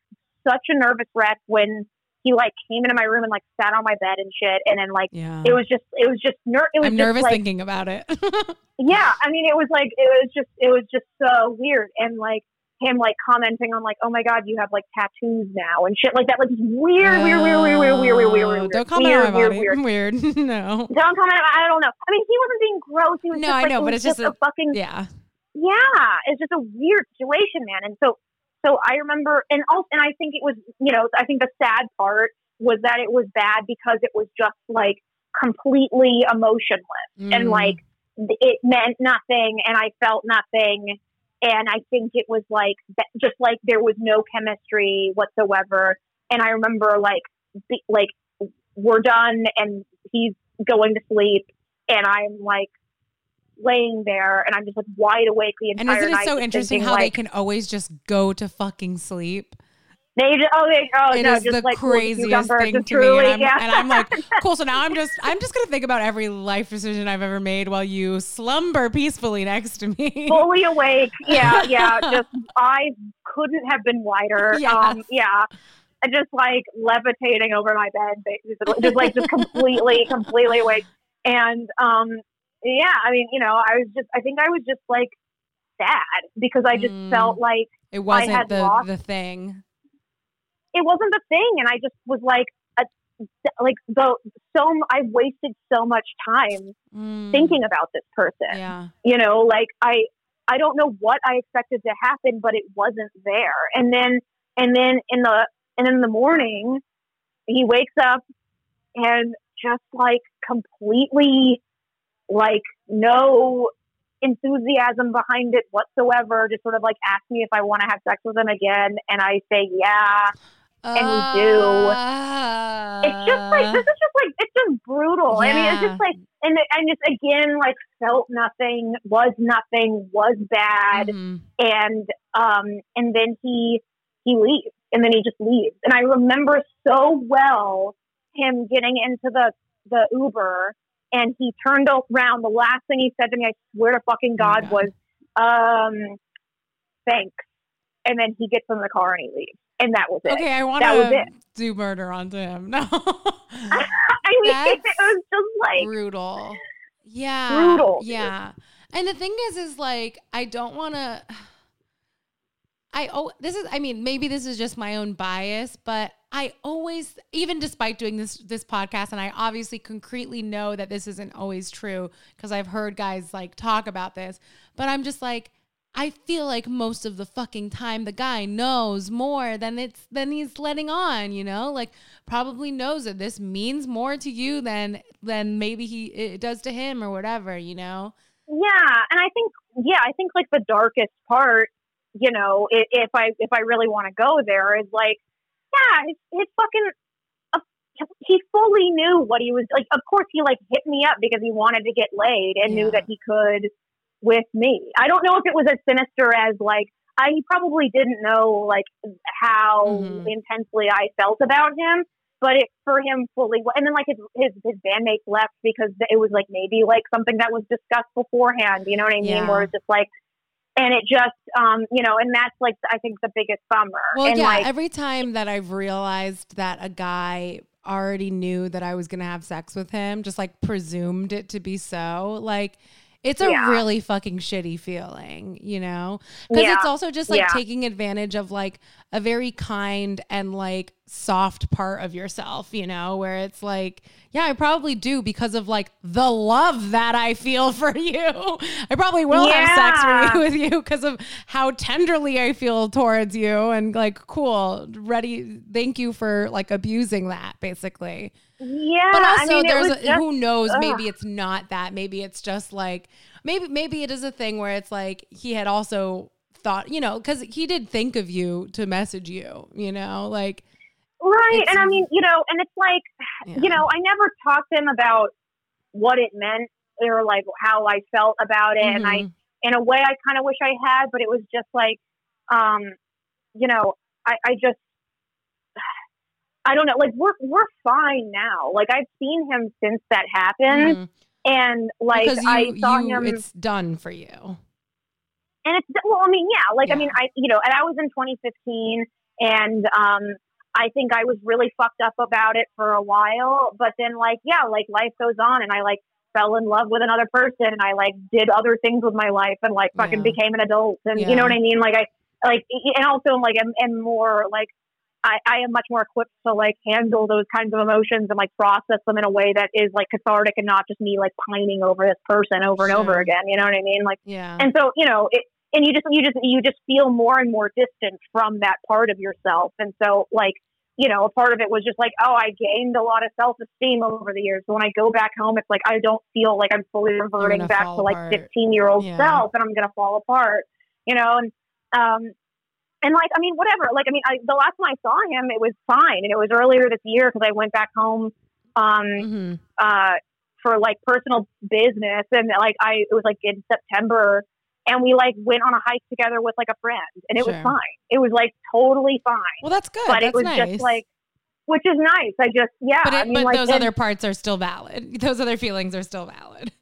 such a nervous wreck when he like came into my room and like sat on my bed and shit, and then like yeah. it was just, it was just ner- it was I'm just, nervous like, thinking about it. yeah. I mean, it was like it was just, it was just so weird, and like him like commenting on like, oh my god, you have like tattoos now and shit like that, like just weird, weird, weird, weird, weird, weird, weird, weird, Oh, weird, Don't comment weird, on my weird, body. weird. Weird. no. Don't comment. I don't know. I mean, he wasn't being gross. He was No, just I like, know, but it's just a fucking Yeah. yeah, it's just a weird situation, man. And so, so I remember, and also, and I think it was, you know, I think the sad part was that it was bad because it was just like completely emotionless and Mm. like it meant nothing, and I felt nothing, and I think it was like just like there was no chemistry whatsoever. And I remember like, like we're done, and he's going to sleep, and I'm like laying there and I'm just like wide awake the And entire isn't it so interesting how they can always just go to fucking sleep? they just, oh they oh It no is just the like craziest thing to me. And I'm, yeah. and I'm like, cool. So now I'm just I'm just gonna think about every life decision I've ever made while you slumber peacefully next to me. fully awake. Yeah, yeah. Just I couldn't have been wider. Yes. Um, yeah. I Just like levitating over my bed, basically, just like just completely, completely awake. And um, yeah, I mean, you know, I was just, I think I was just like sad because I just Mm. felt like it wasn't had the lost- the thing. it wasn't the thing, and I just was like, a, like the so I wasted so much time Mm. thinking about this person. Yeah. you know like i i don't know what i expected to happen but it wasn't there and then and then in the and in the morning he wakes up and just like completely like no enthusiasm behind it whatsoever just sort of like ask me if i want to have sex with him again and i say yeah And we do. it's just like this is just like it's just brutal i mean it's Uh. Just like and and just again like felt nothing was nothing was bad Mhm. and um and then he he leaves and then he just leaves and i remember so well him getting into the the uber and he turned around the last thing he said to me i swear to fucking Oh god God. was um thanks and then he gets in the car and he leaves and that was it Okay, I want to do murder onto him. No. i mean it was just like brutal. Yeah. Brutal. Yeah. And the thing is, is like, I don't want to. I oh this is I mean maybe this is just my own bias, but I always even despite doing this this podcast and I obviously concretely know that this isn't always true because I've heard guys like talk about this, but I'm just like I feel like most of the fucking time the guy knows more than it's than he's letting on, you know? Like probably knows that this means more to you than than maybe he it does to him or whatever, you know? Yeah, and I think yeah, I think like the darkest part you know, if I if I really want to go there, is like, yeah, it's, his fucking. Uh, he fully knew what he was like. Of course, he like hit me up because he wanted to get laid and yeah. knew that he could with me. I don't know if it was as sinister as like I he probably didn't know like how mm-hmm. intensely I felt about him, but it for him fully. And then like his his his bandmates left because it was like maybe like something that was discussed beforehand. You know what I mean? Yeah. Where it's just like and it just um, you know and that's like i think the biggest bummer. Well and yeah like, every time that i've realized that a guy already knew that i was gonna have sex with him just like presumed it to be so like it's a yeah. really fucking shitty feeling, you know? Because yeah. it's also just like yeah. taking advantage of like a very kind and like soft part of yourself, you know, where it's like, yeah, I probably do because of like the love that I feel for you. I probably will have sex with you because of how tenderly I feel towards you and like, cool, ready. Thank you for like abusing that basically. Yeah. But also, I mean, there's a, just, who knows? Ugh. Maybe it's not that. Maybe it's just like maybe maybe it is a thing where it's like he had also thought, you know, because he did think of you to message you, you know, like. Right. And I mean, you know, and it's like, yeah. you know, I never talked to him about what it meant or like how I felt about it. Mm-hmm. And I, mm-hmm. in a way, I kind of wish I had, but it was just like, um, you know, I, I just, I don't know. Like we're we're fine now. Like I've seen him since that happened, mm-hmm. and like you, I saw you, him. It's done for you. And it's well, I mean, yeah. Like yeah. I mean, I you know, and I was in 2015, and um, I think I was really fucked up about it for a while. But then, like, yeah, like life goes on, and I like fell in love with another person, and I like did other things with my life, and like fucking yeah. became an adult, and yeah. you know what I mean? Like I like, and also like am, am more like I, I am much more equipped to like handle those kinds of emotions and like process them in a way that is like cathartic and not just me like pining over this person over and over again. You know what I mean? Like, yeah. And so you know, it, and you just you just you just feel more and more distant from that part of yourself. And so like you know, a part of it was just like, oh, I gained a lot of self esteem over the years. So when I go back home, it's like I don't feel like I'm fully reverting back to like 15 year old yeah. self, and I'm gonna fall apart. You know, and um, and like, I mean, whatever. Like, I mean, I, the last time I saw him, it was fine, and it was earlier this year because I went back home um, mm-hmm. uh, for like personal business, and like I, it was like in September, and we like went on a hike together with like a friend, and it sure. was fine. It was like totally fine. Well, that's good. But that's it was nice. just like, which is nice. I just, yeah. But, it, I mean, but like, those and, other parts are still valid. Those other feelings are still valid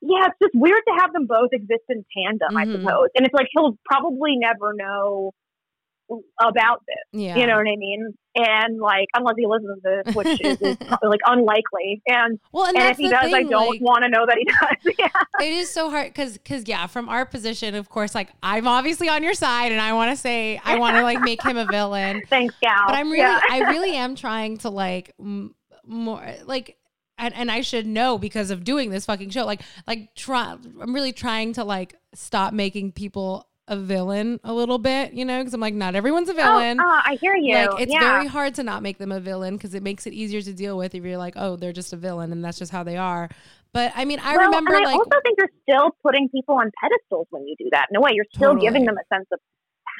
yeah, it's just weird to have them both exist in tandem, mm-hmm. I suppose. And it's like he'll probably never know about this. Yeah. You know what I mean? And like, unless he listens to this, which is, is like unlikely. And well, and, and if he does, thing, I don't like, want to know that he does. yeah. It is so hard because, because yeah, from our position, of course, like I'm obviously on your side, and I want to say I want to like make him a villain. Thanks, Gal. But I'm really, yeah. I really am trying to like m- more like. And, and I should know because of doing this fucking show. Like, like try. I'm really trying to like stop making people a villain a little bit, you know, because I'm like, not everyone's a oh, villain. Oh, oh, I hear you. Like, it's yeah. very hard to not make them a villain because it makes it easier to deal with if you're like, oh, they're just a villain and that's just how they are. But I mean, I well, remember and I also think you're still putting people on pedestals when you do that. No way, you're still totally. giving them a sense of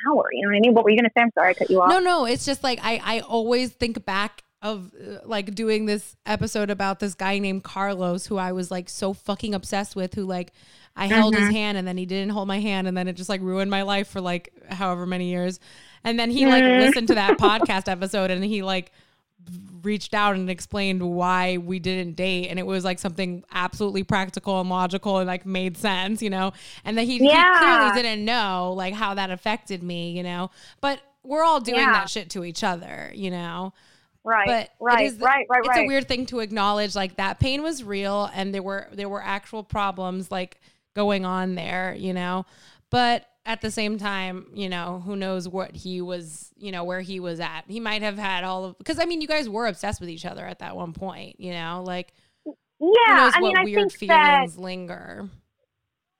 power. You know what I mean? What were you going to say? I'm sorry, I cut you off. No, no, it's just like I, I always think back of uh, like doing this episode about this guy named Carlos who I was like so fucking obsessed with who like I held mm-hmm. his hand and then he didn't hold my hand and then it just like ruined my life for like however many years. And then he like mm-hmm. listened to that podcast episode and he like reached out and explained why we didn't date and it was like something absolutely practical and logical and like made sense, you know. And that he, yeah. he clearly didn't know like how that affected me, you know. But we're all doing yeah. that shit to each other, you know. Right. But right, is, right, right, It's a weird thing to acknowledge like that pain was real and there were there were actual problems like going on there, you know. But at the same time, you know, who knows what he was, you know, where he was at. He might have had all of because I mean, you guys were obsessed with each other at that one point, you know, like yeah. I mean, I weird think that, feelings linger.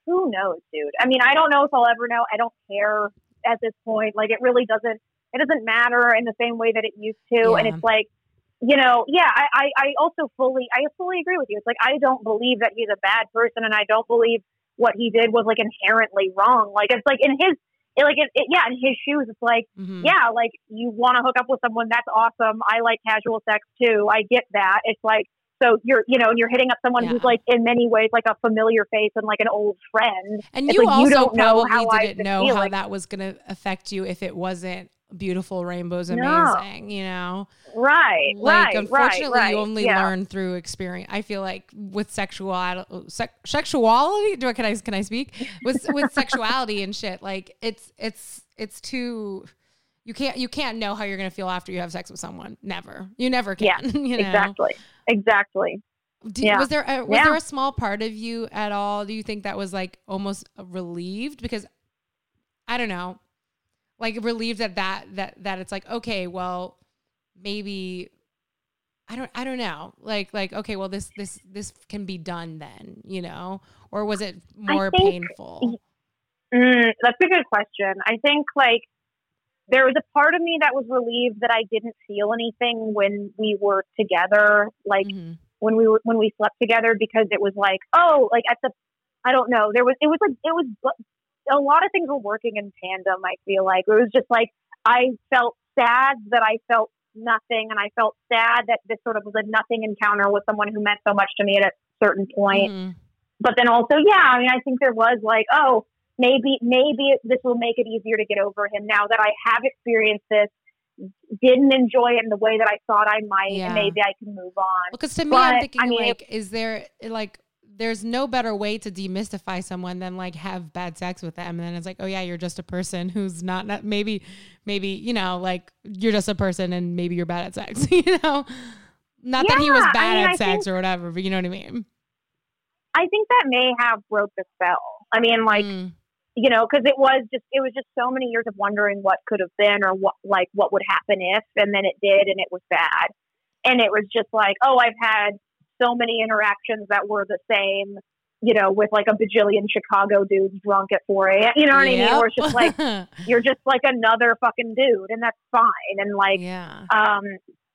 Who knows, dude? I mean, I don't know if I'll ever know. I don't care at this point. Like, it really doesn't. It doesn't matter in the same way that it used to. Yeah. And it's like, you know, yeah. I, I, I also fully, I fully agree with you. It's like I don't believe that he's a bad person, and I don't believe what he did was like inherently wrong. Like it's like in his it, like it, it, yeah, in his shoes, it's like Mhm. yeah, like you want to hook up with someone, that's awesome. I like casual sex too. I get that. It's like so you're you know, and you're hitting up someone Yeah. who's like in many ways like a familiar face and like an old friend. And It's you like you also don't know probably how didn't know how that was going to affect you if it wasn't beautiful rainbows No. amazing, you know? Right, Like right, unfortunately right, you only yeah. learn through experience. I feel like with sexual sexuality, do I can I can I speak? With with sexuality and shit, like it's it's it's too you can't you can't know how you're going to feel after you have sex with someone. Never. You never Yeah, can, you know. Exactly. Exactly. Do- Yeah. Was there a, was Yeah. there a small part of you at all? Do you think that was like almost relieved because I don't know, like relieved that that that that it's like okay, well, maybe I don't I don't know, like like okay, well this this this can be done then, you know, or was it more think- painful? Mm, that's a good question. I think like there was a part of me that was relieved that I didn't feel anything when we were together, like Mhm. when we were when we slept together, because it was like, oh, like at the, I don't know, there was it was like it was a lot of things were working in tandem. I feel like it was just like I felt sad that I felt nothing, and I felt sad that this sort of was a nothing encounter with someone who meant so much to me at a certain point Mhm. but then also, yeah, I mean, I think there was like, oh, maybe, maybe this will make it easier to get over him now that I have experienced this, didn't enjoy it in the way that I thought I might, Yeah. and maybe I can move on. Because to me, I'm thinking I mean, like, is there like, there's no better way to demystify someone than like have bad sex with them, and then it's like, oh yeah, you're just a person who's not, not maybe, maybe you know, like you're just a person, and maybe you're bad at sex, you know. Not that he was Yeah, I bad mean, at I sex think- or whatever, but you know what I mean. I think that may have broke the spell. I mean, like, Mm, you know, because it was just, it was just so many years of wondering what could have been or what, like, what would happen if, and then it did, and it was bad. And it was just like, oh, I've had so many interactions that were the same, you know, with like a bajillion Chicago dudes drunk at 4 a.m. You know what I mean? Where it's just like, you're just like another fucking dude, and that's fine. And like, yeah, um,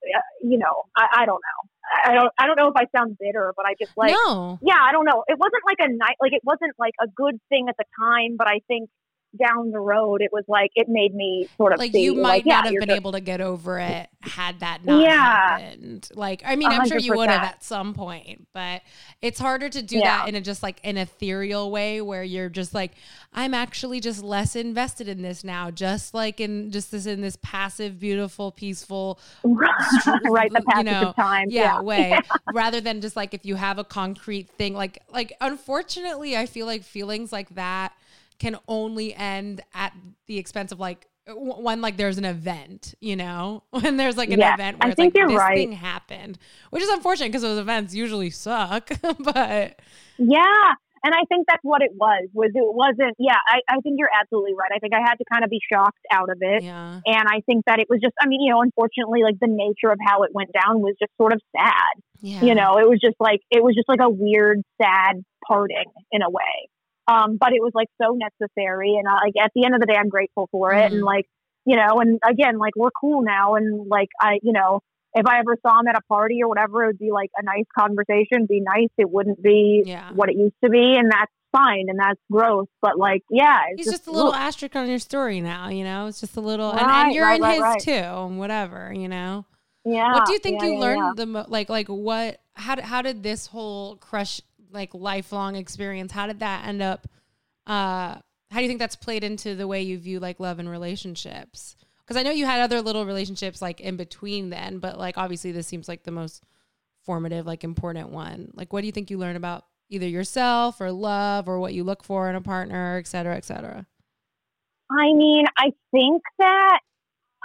uh, you know, I, I don't know. I I don't, I don't know if I sound bitter, but I just like, no, yeah, I don't know. It wasn't like a night, like it wasn't like a good thing at the time, but I think down the road, it was like it made me sort of like you might like, yeah, not have been just- able to get over it had that not Yeah. happened. Like, I mean, i am sure you would have at some point, but it's harder to do Yeah. that in a just like an ethereal way where you're just like, I'm actually just less invested in this now, just like in just this in this passive, beautiful, peaceful, right the you passage know, of time. yeah, way rather than just like if you have a concrete thing like like unfortunately i feel like feelings like that can only end at the expense of like when like there's an event you know when there's like an Yeah, event I where it's think like you're this right. thing happened which is unfortunate because those events usually suck but Yeah. And I think that's what it was, was it wasn't, yeah, I, I think you're absolutely right. I think I had to kind of be shocked out of it. yeah And I think that it was just, I mean, you know, unfortunately, like the nature of how it went down was just sort of sad. yeah You know, it was just like, it was just like a weird, sad parting in a way. Um, but it was like so necessary. And uh, like at the end of the day, I'm grateful for it. Mhm. And like, you know, and again, like we're cool now. And like, I, you know, if I ever saw him at a party or whatever, it would be like a nice conversation, be nice. It wouldn't be yeah what it used to be. And that's fine. And that's growth. But like, yeah, it's He's just, a little ugh. asterisk on your story now, you know. It's just a little, and, Right, and you're right, in right, his too, and whatever, you know. yeah. what do you think yeah, you yeah, learned the mo- like like what how how did this whole crush like lifelong experience how did that end up uh how do you think that's played into the way you view like love and relationships? Because i know you had other little relationships like in between then but like obviously this seems like the most formative like important one. Like what do you think you learn about either yourself or love or what you look for in a partner et cetera et cetera? I mean, I think that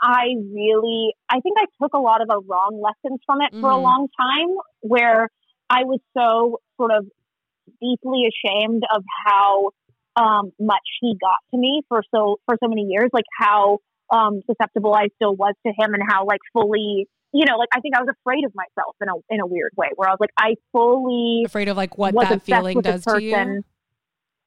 I really, I think I took a lot of the wrong lessons from it for a Mhm. long time where I was so sort of deeply ashamed of how um, much he got to me for so for so many years, like how um, susceptible I still was to him, and how like fully, you know, like I think I was afraid of myself in a in a weird way, where I was like, I fully afraid of like what that feeling does to you.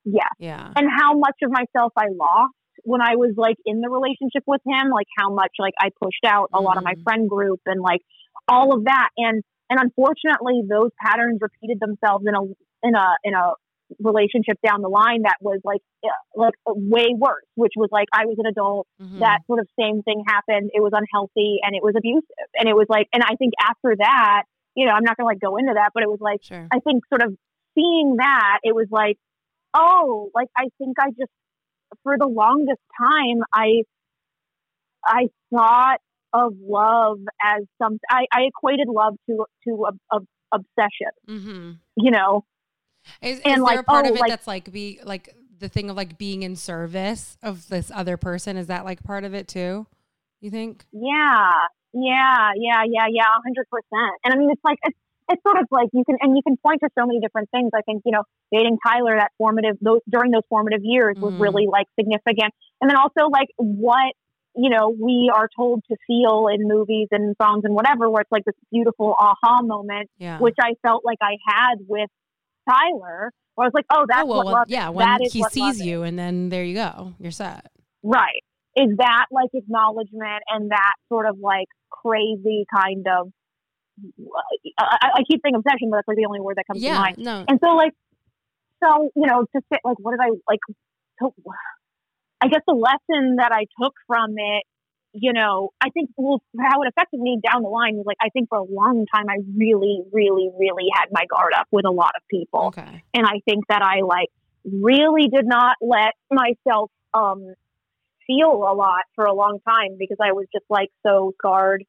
Yeah, yeah, and how much of myself I lost when I was like in the relationship with him, like how much like I pushed out a mm. lot of my mm. friend group and like all of that, and and unfortunately those patterns repeated themselves in a in a in a relationship down the line that was like like way worse which was like i was an adult mm-hmm. that sort of same thing happened it was unhealthy and it was abusive and it was like and i think after that you know i'm not gonna like go into that but it was like sure. i think sort of seeing that it was like oh like i think i just for the longest time i i thought of love as some i, I equated love to to a, a obsession mm-hmm. you know is, is like, there a part oh, of it like, that's like be like the thing of like being in service of this other person? Is that like part of it too? You think? Yeah, yeah, yeah, yeah, yeah, hundred percent. And I mean, it's like it's it's sort of like you can and you can point to so many different things. I think you know dating Tyler that formative those during those formative years was mm-hmm. really like significant. And then also like what you know we are told to feel in movies and songs and whatever, where it's like this beautiful aha moment, yeah. which I felt like I had with Tyler, where I was like, oh, that's oh, well, what love yeah, is. when he sees you, and then there you go, you're set. Right. Is that like acknowledgement and that sort of like crazy kind of I, I keep saying obsession, but that's like the only word that comes yeah, to mind. No. And so like so, you know, to sit like what did I like to, I guess the lesson that I took from it you know, I think well, how it affected me down the line was like I think for a long time I really, really, really had my guard up with a lot of people, okay. and I think that I like really did not let myself um, feel a lot for a long time because I was just like so scarred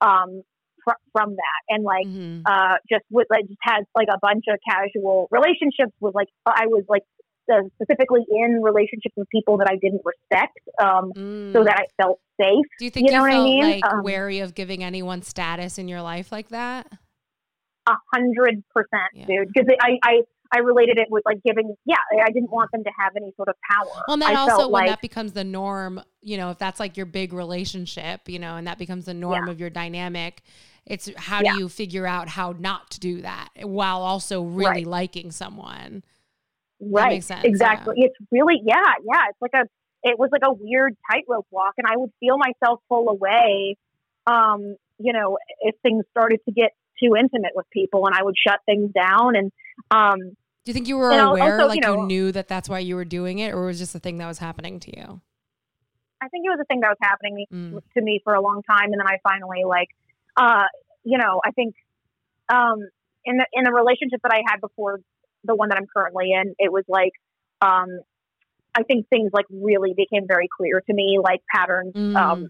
um, fr- from that, and like mm-hmm. uh, just with like just had like a bunch of casual relationships with like I was like uh, specifically in relationships with people that I didn't respect, um, mm. so that I felt safe. Do you think you, know you felt I mean? like um, wary of giving anyone status in your life like that? A hundred percent, dude. Because I, I I related it with like giving, yeah, I didn't want them to have any sort of power. Well, and then I also when like, that becomes the norm, you know, if that's like your big relationship, you know, and that becomes the norm yeah. of your dynamic, it's how yeah. do you figure out how not to do that while also really right. liking someone? Right. Exactly. Yeah. It's really, yeah, yeah. It's like a, it was like a weird tightrope walk, and I would feel myself pull away. Um, you know, if things started to get too intimate with people, and I would shut things down. And um, do you think you were aware, also, like you, know, you knew that that's why you were doing it, or was just a thing that was happening to you? I think it was a thing that was happening mm. to me for a long time, and then I finally like, uh, you know, I think um, in the in the relationship that I had before the one that I'm currently in, it was like, um, I think things like really became very clear to me, like patterns, mm. um,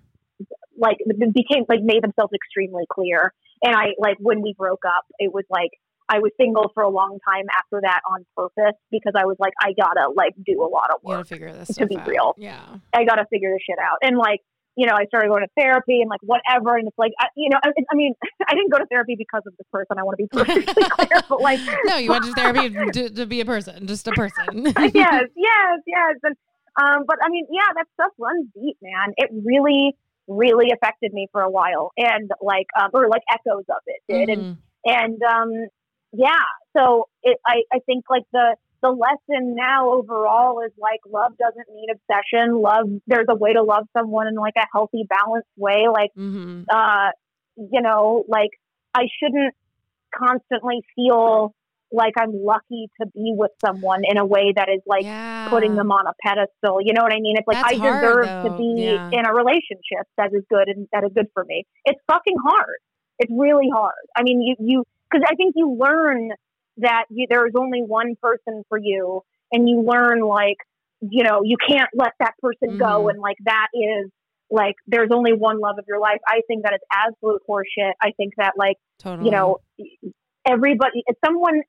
like became like made themselves extremely clear. And I like when we broke up, it was like I was single for a long time after that on purpose because I was like, I gotta like do a lot of work to be out. real. Yeah, I gotta figure this shit out. And like you know, I started going to therapy and like whatever. And it's like, I, you know, I, I, mean, I didn't go to therapy because of this person. I want to be perfectly clear, but like, no, you went to therapy to, to, be a person, just a person. yes, yes, yes. And, um, but I mean, yeah, that stuff runs deep, man. It really, really affected me for a while, and like, um, or like echoes of it did, mm-hmm. and and um, yeah. So it, I, I think like the the lesson now overall is like love doesn't mean obsession. Love, there's a way to love someone in like a healthy, balanced way. Like, mm-hmm. uh, you know, like I shouldn't constantly feel like I'm lucky to be with someone in a way that is like yeah. putting them on a pedestal. You know what I mean? It's like That's I deserve hard, to be yeah. in a relationship that is good and that is good for me. It's fucking hard. It's really hard. I mean, you you because I think you learn that you, there is only one person for you and you learn like you know you can't let that person mm-hmm. go and like that is like there's only one love of your life i think that is absolute horseshit i think that like totally. you know everybody someone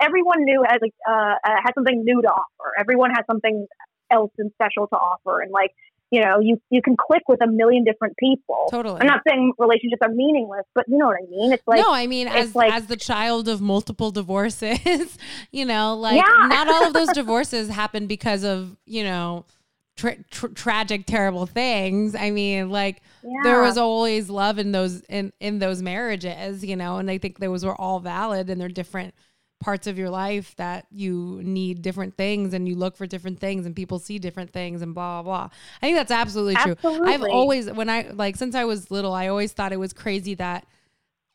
everyone new has like uh, uh, has something new to offer everyone has something else and special to offer and like you know, you you can click with a million different people. Totally. I'm not saying relationships are meaningless, but you know what I mean. It's like no, I mean as like- as the child of multiple divorces, you know, like Yeah. not all of those divorces happen because of you know tra- tr- tragic, terrible things. I mean, like there was always love in those in in those marriages, you know, and I think those were all valid and they're different parts of your life that you need different things and you look for different things and people see different things and blah blah blah. I think that's absolutely, true. I've always when I like since I was little, I always thought it was crazy that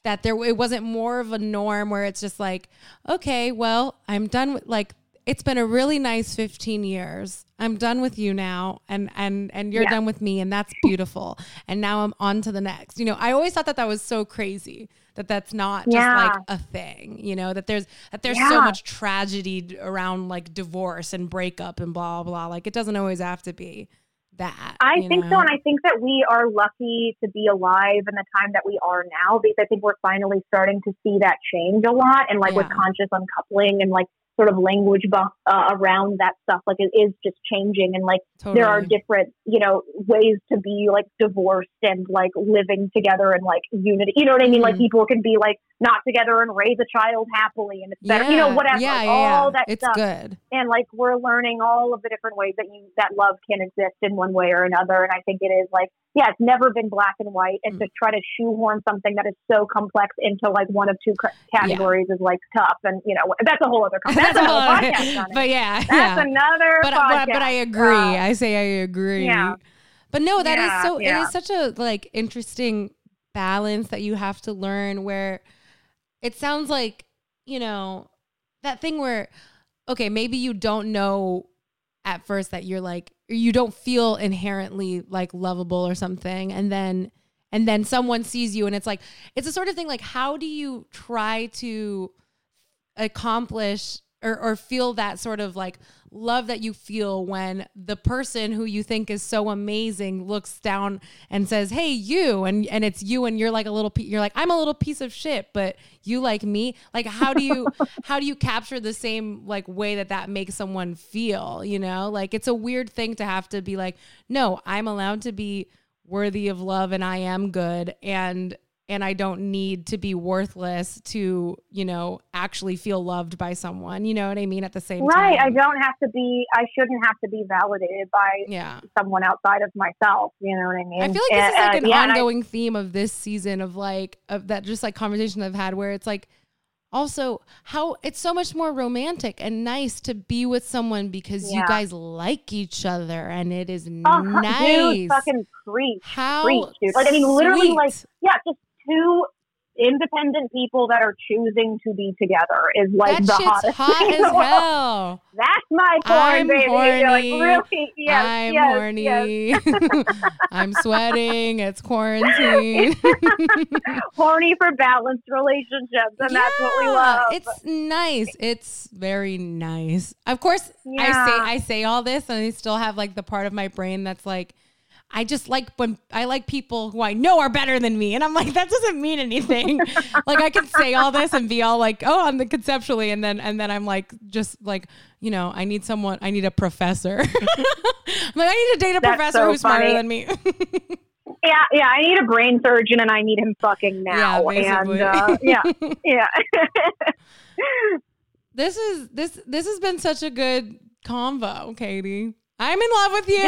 that there it wasn't more of a norm where it's just like, okay, well, I'm done with like it's been a really nice 15 years. I'm done with you now and and and you're Yeah. done with me and that's beautiful. and now I'm on to the next. You know, I always thought that that was so crazy that that's not just Yeah. like a thing, you know, that there's that there's so much tragedy around like divorce and breakup and blah blah. Like it doesn't always have to be that. I think so, and I think that we are lucky to be alive in the time that we are now because I think we're finally starting to see that change a lot, and like with conscious uncoupling and like sort of language uh, around that stuff, like it is just changing, and like totally. there are different you know ways to be like divorced and like living together and like unity. You know what I mean? Like Mhm. people can be like not together and raise a child happily, and it's better. You know, whatever. Yeah, like, yeah, all yeah. that It's stuff good. and like we're learning all of the different ways that you that love can exist in one way or another and i think it is like yeah it's never been black and white and to Mm. try to shoehorn something that is so complex into like one of two categories is like tough and you know that's a whole other con- that's, podcast. But yeah, that's yeah. another but, but but I agree. Uh, I say I agree. yeah. But no, that is Yeah, so. It yeah. is such a like interesting balance that you have to learn. Where it sounds like you know that thing where okay, maybe you don't know at first that you're like you don't feel inherently like lovable or something, and then and then someone sees you and it's like it's a sort of thing like how do you try to accomplish or, or feel that sort of like love that you feel when the person who you think is so amazing looks down and says hey you and and it's you and you're like a little you're like i'm a little piece of shit but you like me. Like how do you how do you capture the same like way that that makes someone feel you know? Like it's a weird thing to have to be like no i'm allowed to be worthy of love and i am good and and I don't need to be worthless to, you know, actually feel loved by someone. You know what I mean? At the same time. right i don't have to be i shouldn't have to be validated by Yeah. someone outside of myself you know what i mean I feel like this is like uh, an yeah, and I- ongoing theme of this season of like of that just like conversation I've had where it's like also how it's so much more romantic and nice to be with someone because you guys like each other and it is uh, nice. dude, fucking preach how preach, dude. Like, I mean, literally, like, yeah, just two independent people that are choosing to be together is like that the shit's hottest hot thing as hell. That's my porn, I'm baby. You're like, horny. really? Yes, I'm yes, horny. yes. I'm sweating. It's quarantine. horny for balanced relationships, and that's what we love. It's nice. It's very nice. Of course, I say I say all this, and I still have like the part of my brain that's like, I just like when I like people who I know are better than me, and I'm like, that doesn't mean anything. like I can say all this and be all like, oh, I'm the conceptually, and then and then I'm like, just like, you know, I need someone, I need a professor. I'm like, I need to date a That's professor so who's smarter than me. yeah, yeah. I need a brain surgeon, and I need him fucking now. Yeah, and uh, yeah, yeah. This is this this has been such a good convo, Katie. I'm in love with you.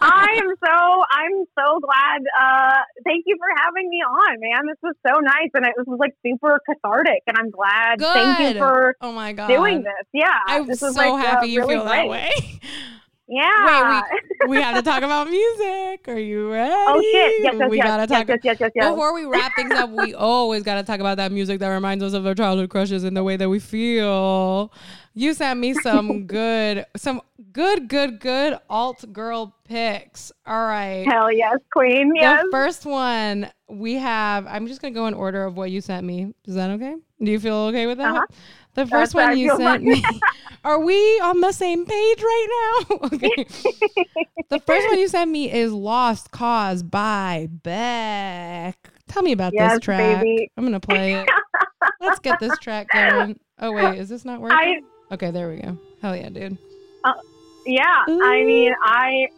I am so I'm so glad. Uh, thank you for having me on, man. This was so nice, and it was like super cathartic, and I'm glad. Good. Thank you for oh my god. doing this. Yeah, I'm so like, uh, happy you really feel that way. Yeah. we have to talk about music. Are you ready? oh shit! Yes, yes, we yes, gotta yes, talk. yes, yes, yes, yes. Before we wrap things up, we always gotta talk about that music that reminds us of our childhood crushes and the way that we feel. You sent me some good, some good, good, good alt girl picks. All right. Hell yes, queen. Yes. The first one we have, I'm just going to go in order of what you sent me. Is that okay? Do you feel okay with that? Uh-huh. The first That's- one you sent me. Are we on the same page right now? okay. the first one you sent me is Lost Cause by Beck. Tell me about Yes, this track. baby. I'm going to play it. Let's get this track going. Oh, wait. Is this not working? I okay, there we go. Hell yeah, dude. Uh, yeah. I mean, I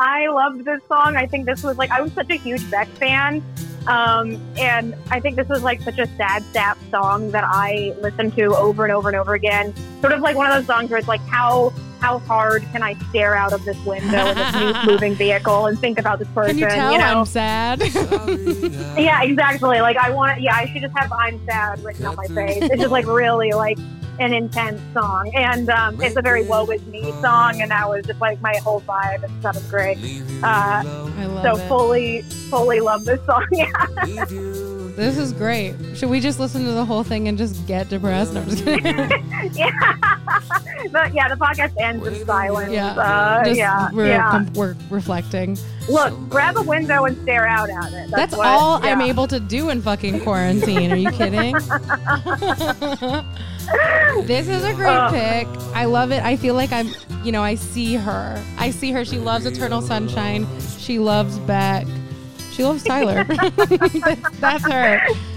I loved this song. I think this was like I was such a huge Beck fan. Um, and I think this was like such a sad, sap song that I listened to over and over and over again. Sort of like one of those songs where it's like, how how hard can I stare out of this window in this new moving vehicle and think about this person? Can you tell know? I'm sad? yeah, exactly. Like I want, yeah, I should just have "I'm sad" written on my face. It's just like really like an intense song, and um, it's a very "woe is me" song, and that was just like my whole vibe. in seventh grade. Uh, I love so it. fully, fully love this song. Yeah. This is great. Should we just listen to the whole thing and just get depressed? No, I'm just kidding. yeah. but yeah, the podcast ends in silence. yeah. Uh, Just- yeah. We're, yeah. com- we're reflecting. Look, grab a window and stare out at it. That's, That's what- all I'm able to do in fucking quarantine. Are you kidding? this is a great Ugh. pick. I love it. I feel like I'm, you know, I see her. I see her. She loves Eternal Sunshine. She loves Beck. She loves Tyler. that's, her.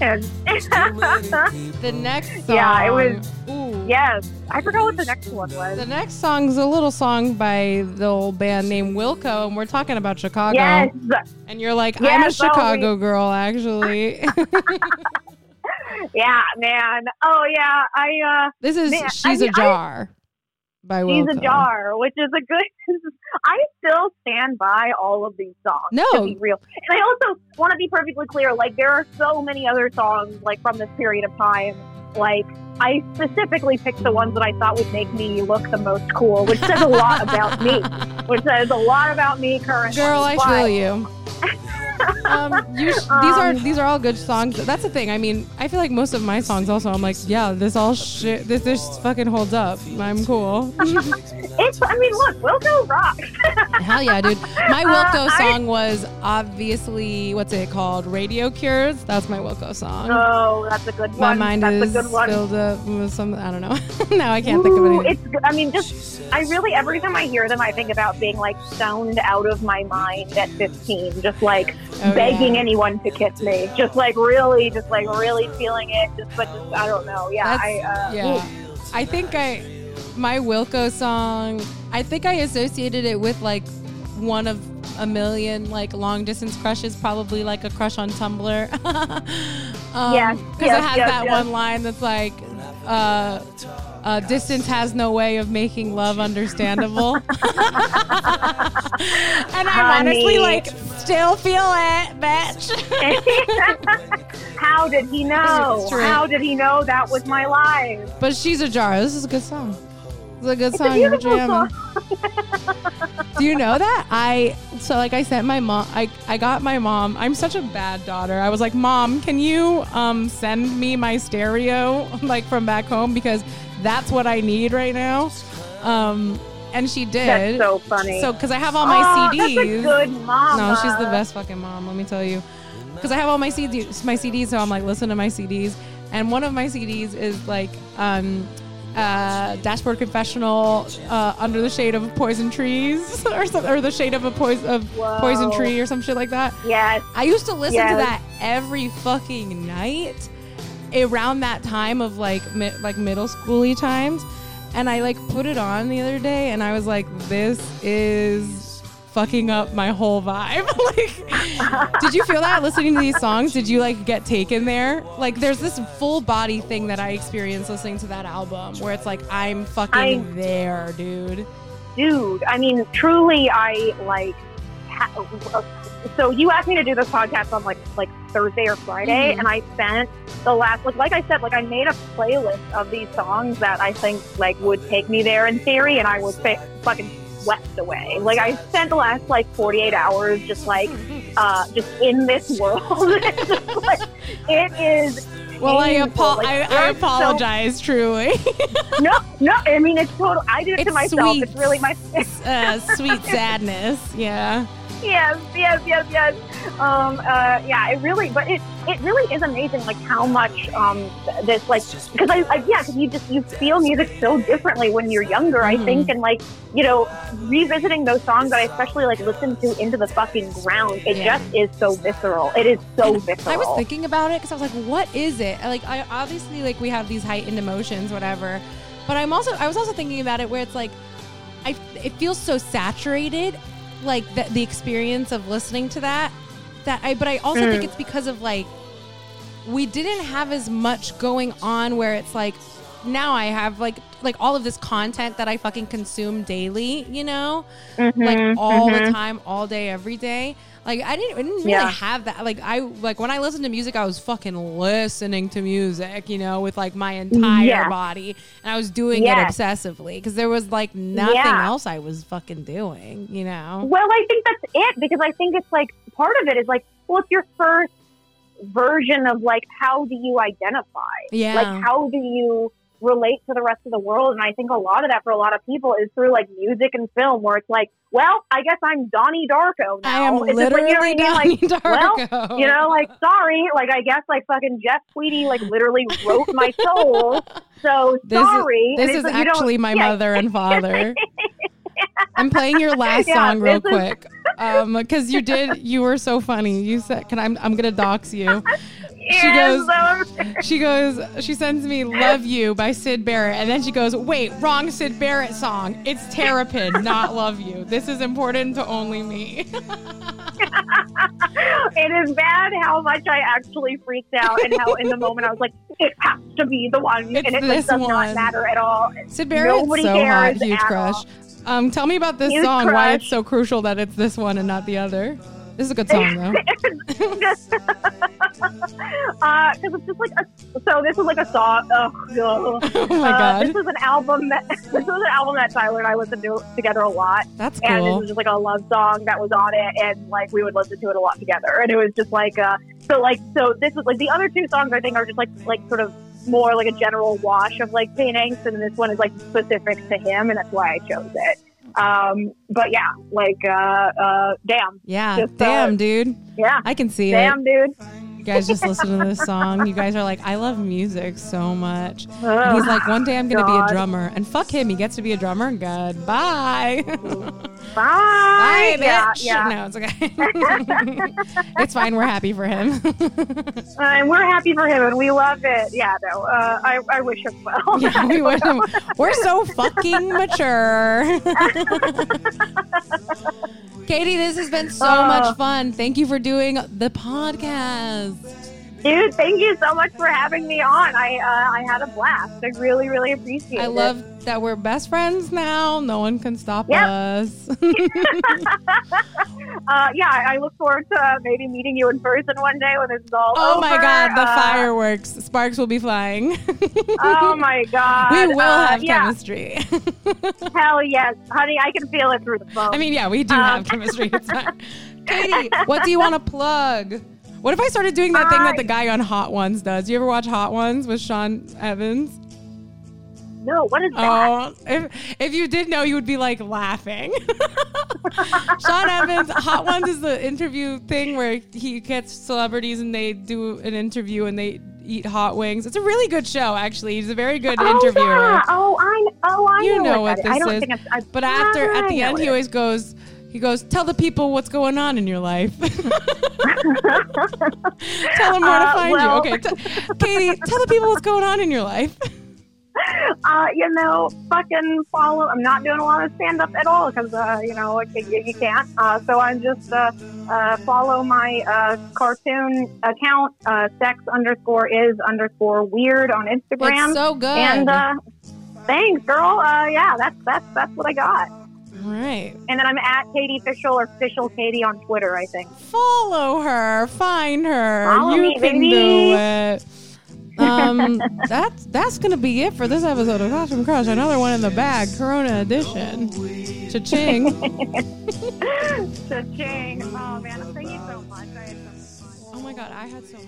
The next song. Yeah, it was- Ooh. yes. I forgot what the next one was. The next song's a little song by the old band named Wilco, and we're talking about Chicago. Yes. And you're like, I'm a Yes, Chicago girl, actually. Yeah, man. Oh yeah. I uh this is Man, I She's mean, a I- By She's Wilco. a jar, which is a good. I still stand by all of these songs. No. to be real, and I also want to be perfectly clear. Like there are so many other songs like from this period of time. Like I specifically picked the ones that I thought would make me look the most cool, which says a lot about me. Which says a lot about me currently. Girl, I feel you. um, you sh- these are these are all good songs. That's the thing. I mean, I feel like most of my songs also. I'm like, yeah, this all shit. This this fucking holds up. I'm cool. It's. I mean, look, Wilco rocks. Hell yeah, dude. My Uh, Wilco I- song was obviously what's it called? Radio Cures. That's my Wilco song. Oh, that's a good one. my mind that's is a good one. filled up with some. I don't know. now I can't think of Ooh, anything. It's. good. I mean, just I really every time I hear them, I think about being like stoned out of my mind at 15, just like Oh, begging yeah. anyone to kiss me, just like really, just like really feeling it. Just, but just I don't know. Yeah, That's- I. Uh, yeah. I think I my Wilco song. I think I associated it with like one of a million like long distance crushes, probably like a crush on Tumblr. um, Yes, because yes, it has yes, that yes. one line that's like. Uh, uh, distance has no way of making love understandable. and I honestly like still feel it, bitch. How did he know? How did he know that was my life? But she's a jar. This is a good song. It's a good It's a song. You're beautiful jamming. Do you know that I so like I sent my mom I I got my mom I'm such a bad daughter I was like mom can you um send me my stereo like from back home because that's what I need right now um and she did That's so funny. so because I have all my Aw, CDs a good mom. no, she's the best fucking mom. Let me tell you, because I have all my CDs, my CDs. So I'm like, listen to my CDs, and one of my CDs is like, um, uh, Dashboard Confessional, uh, Under the Shade of Poison Trees, or some, or the Shade of a poison of Poison Tree, or some shit like that. Yes. I used to listen to that every fucking night around that time of like mi- like middle schooly times and I like put it on the other day and I was like this is fucking up my whole vibe. Like did you feel that listening to these songs? Did you like get taken there? Like there's this full body thing that I experienced listening to that album where it's like I'm fucking I- there dude. Dude i mean truly i like ha- so you asked me to do this podcast on like like thursday or friday Mhm. and i spent the last like like i said like i made a playlist of these songs that i think like would take me there in theory and i was fa- fucking swept away. Like i spent the last like 48 hours just like uh just in this world. Just, like, it is well I, apo- Like, I, I there's so- apologize truly. No no i mean it's total i do it It's to myself sweet. it's really my uh, sweet sadness yeah yes, yes, yes, yes. Um, uh, yeah, it really, but it, it really is amazing, like how much um, this, like, because I, I, yeah, because you just you feel music so differently when you're younger, I Mhm. think, and like, you know, revisiting those songs that I especially like listen to into the fucking ground, it Yeah. just is so visceral. It is so And visceral. I was thinking about it because I was like, what is it? Like, I obviously like we have these heightened emotions, whatever. But I'm also I was also thinking about it where it's like I it feels so saturated, like the, the experience of listening to that. That I, but I also think Mm. it's because of like we didn't have as much going on where it's like now I have like like all of this content that I fucking consume daily, you know, like Mhm, all mhm. the time, all day, every day. Like I didn't, I didn't really Yeah. have that. Like I like when I listened to music, I was fucking listening to music, you know, with like my entire Yeah. body, and I was doing Yes. it obsessively because there was like nothing Yeah. else I was fucking doing, you know. Well, I think that's it because I think it's like part of it is like, well, it's your first version of like how do you identify? Yeah. Like how do you relate to the rest of the world? And I think a lot of that for a lot of people is through like music and film, where it's like, well, I guess I'm Donnie Darko now. I am It's just like, literally you know I mean? Donnie Like, well, you know, like sorry, like I guess like fucking Jeff Tweedy like literally wrote my soul. So This is- sorry. This is like, actually my yeah. mother and father. I'm playing your last Yeah, song real this is- quick, um, because you did. You were so funny. You said, "Can I'm I'm gonna dox you." She goes- She goes. She sends me "Love You" by Syd Barrett, and then she goes, "Wait, wrong Syd Barrett song. It's Terrapin, not "Love You." This is important to only me." it is bad how much I actually freaked out and how in the moment I was like, it has to be the one, It's and it like, does one. not matter at all. Syd Barrett's Nobody so hot, cares huge crush. all. Um, tell me about this Huge song. Why crush. it's so crucial that it's this one and not the other. This is a good song though. Because Uh, it's just like a, so. This is like a song. Oh, God. Oh my Uh, god, this is an album that this is an album that Tyler and I listened to together a lot. that's cool. and this was just like a love song that was on it and like we would listen to it a lot together and it was just like uh so like so this is like the other two songs i think are just like like sort of more like a general wash of like paintings, and this one is like specific to him and that's why i chose it um but yeah like uh uh damn Yeah, just, uh, damn, dude. yeah I can see it. damn dude You guys just listen to this song. You guys are like, I love music so much. And he's like, one day I'm gonna be a drummer, and fuck him, he gets to be a drummer. Goodbye. bye, Bye, yeah bitch. yeah No, it's okay. it's fine. We're happy for him. Uh, and we're happy for him and we love it yeah no uh i i wish him well yeah, we would. We're so fucking mature. Katie, this has been so Oh. much fun. Thank you for doing the podcast. Dude, thank you so much for having me on. I uh, I had a blast. I really, really appreciate it. I love that we're best friends now. No one can stop Yep. us. Uh, yeah, I I look forward to maybe meeting you in person one day when this is all oh over. my god, the Uh, fireworks. Sparks will be flying. Oh my god. we will Uh, have yeah, chemistry. Hell yes, honey. I can feel it through the phone. I mean, yeah, we do Um, have chemistry. Katie, what do you want to plug? What if I started doing that thing that the guy on Hot Ones does? You ever watch Hot Ones with Sean Evans? no, what is that? Oh, if if you did know, you would be like laughing. Sean Evans, Hot Ones is the interview thing where he gets celebrities and they do an interview and they eat hot wings. It's a really good show, actually. He's a very good oh, interviewer. Yeah. Oh, I oh I You know, know what, what that is. I this don't is. think I've, I've, But after, at the end, he always goes, he goes, tell the people what's going on in your life. tell them where to Uh, find well- you. Okay, t- Katie, tell the people what's going on in your life. uh, you know, fucking follow. I'm not doing a lot of stand up at all because, uh, you know, you, you can't. Uh, so I'm just uh, uh, follow my uh, cartoon account, uh, sex underscore is underscore weird on Instagram. It's so good. and uh, thanks, girl. Uh, yeah, that's that's that's what I got. All right. And then I'm at Katie Official or Official Katie on Twitter. I think. Follow her, find her. Follow you me, can baby. do it. Um, that's that's gonna be it for this episode of Costume Crush. Another one in the bag, Corona edition. Cha-ching. Cha-ching. Oh man, thank you so much. I had so much fun. oh my god, I had so much.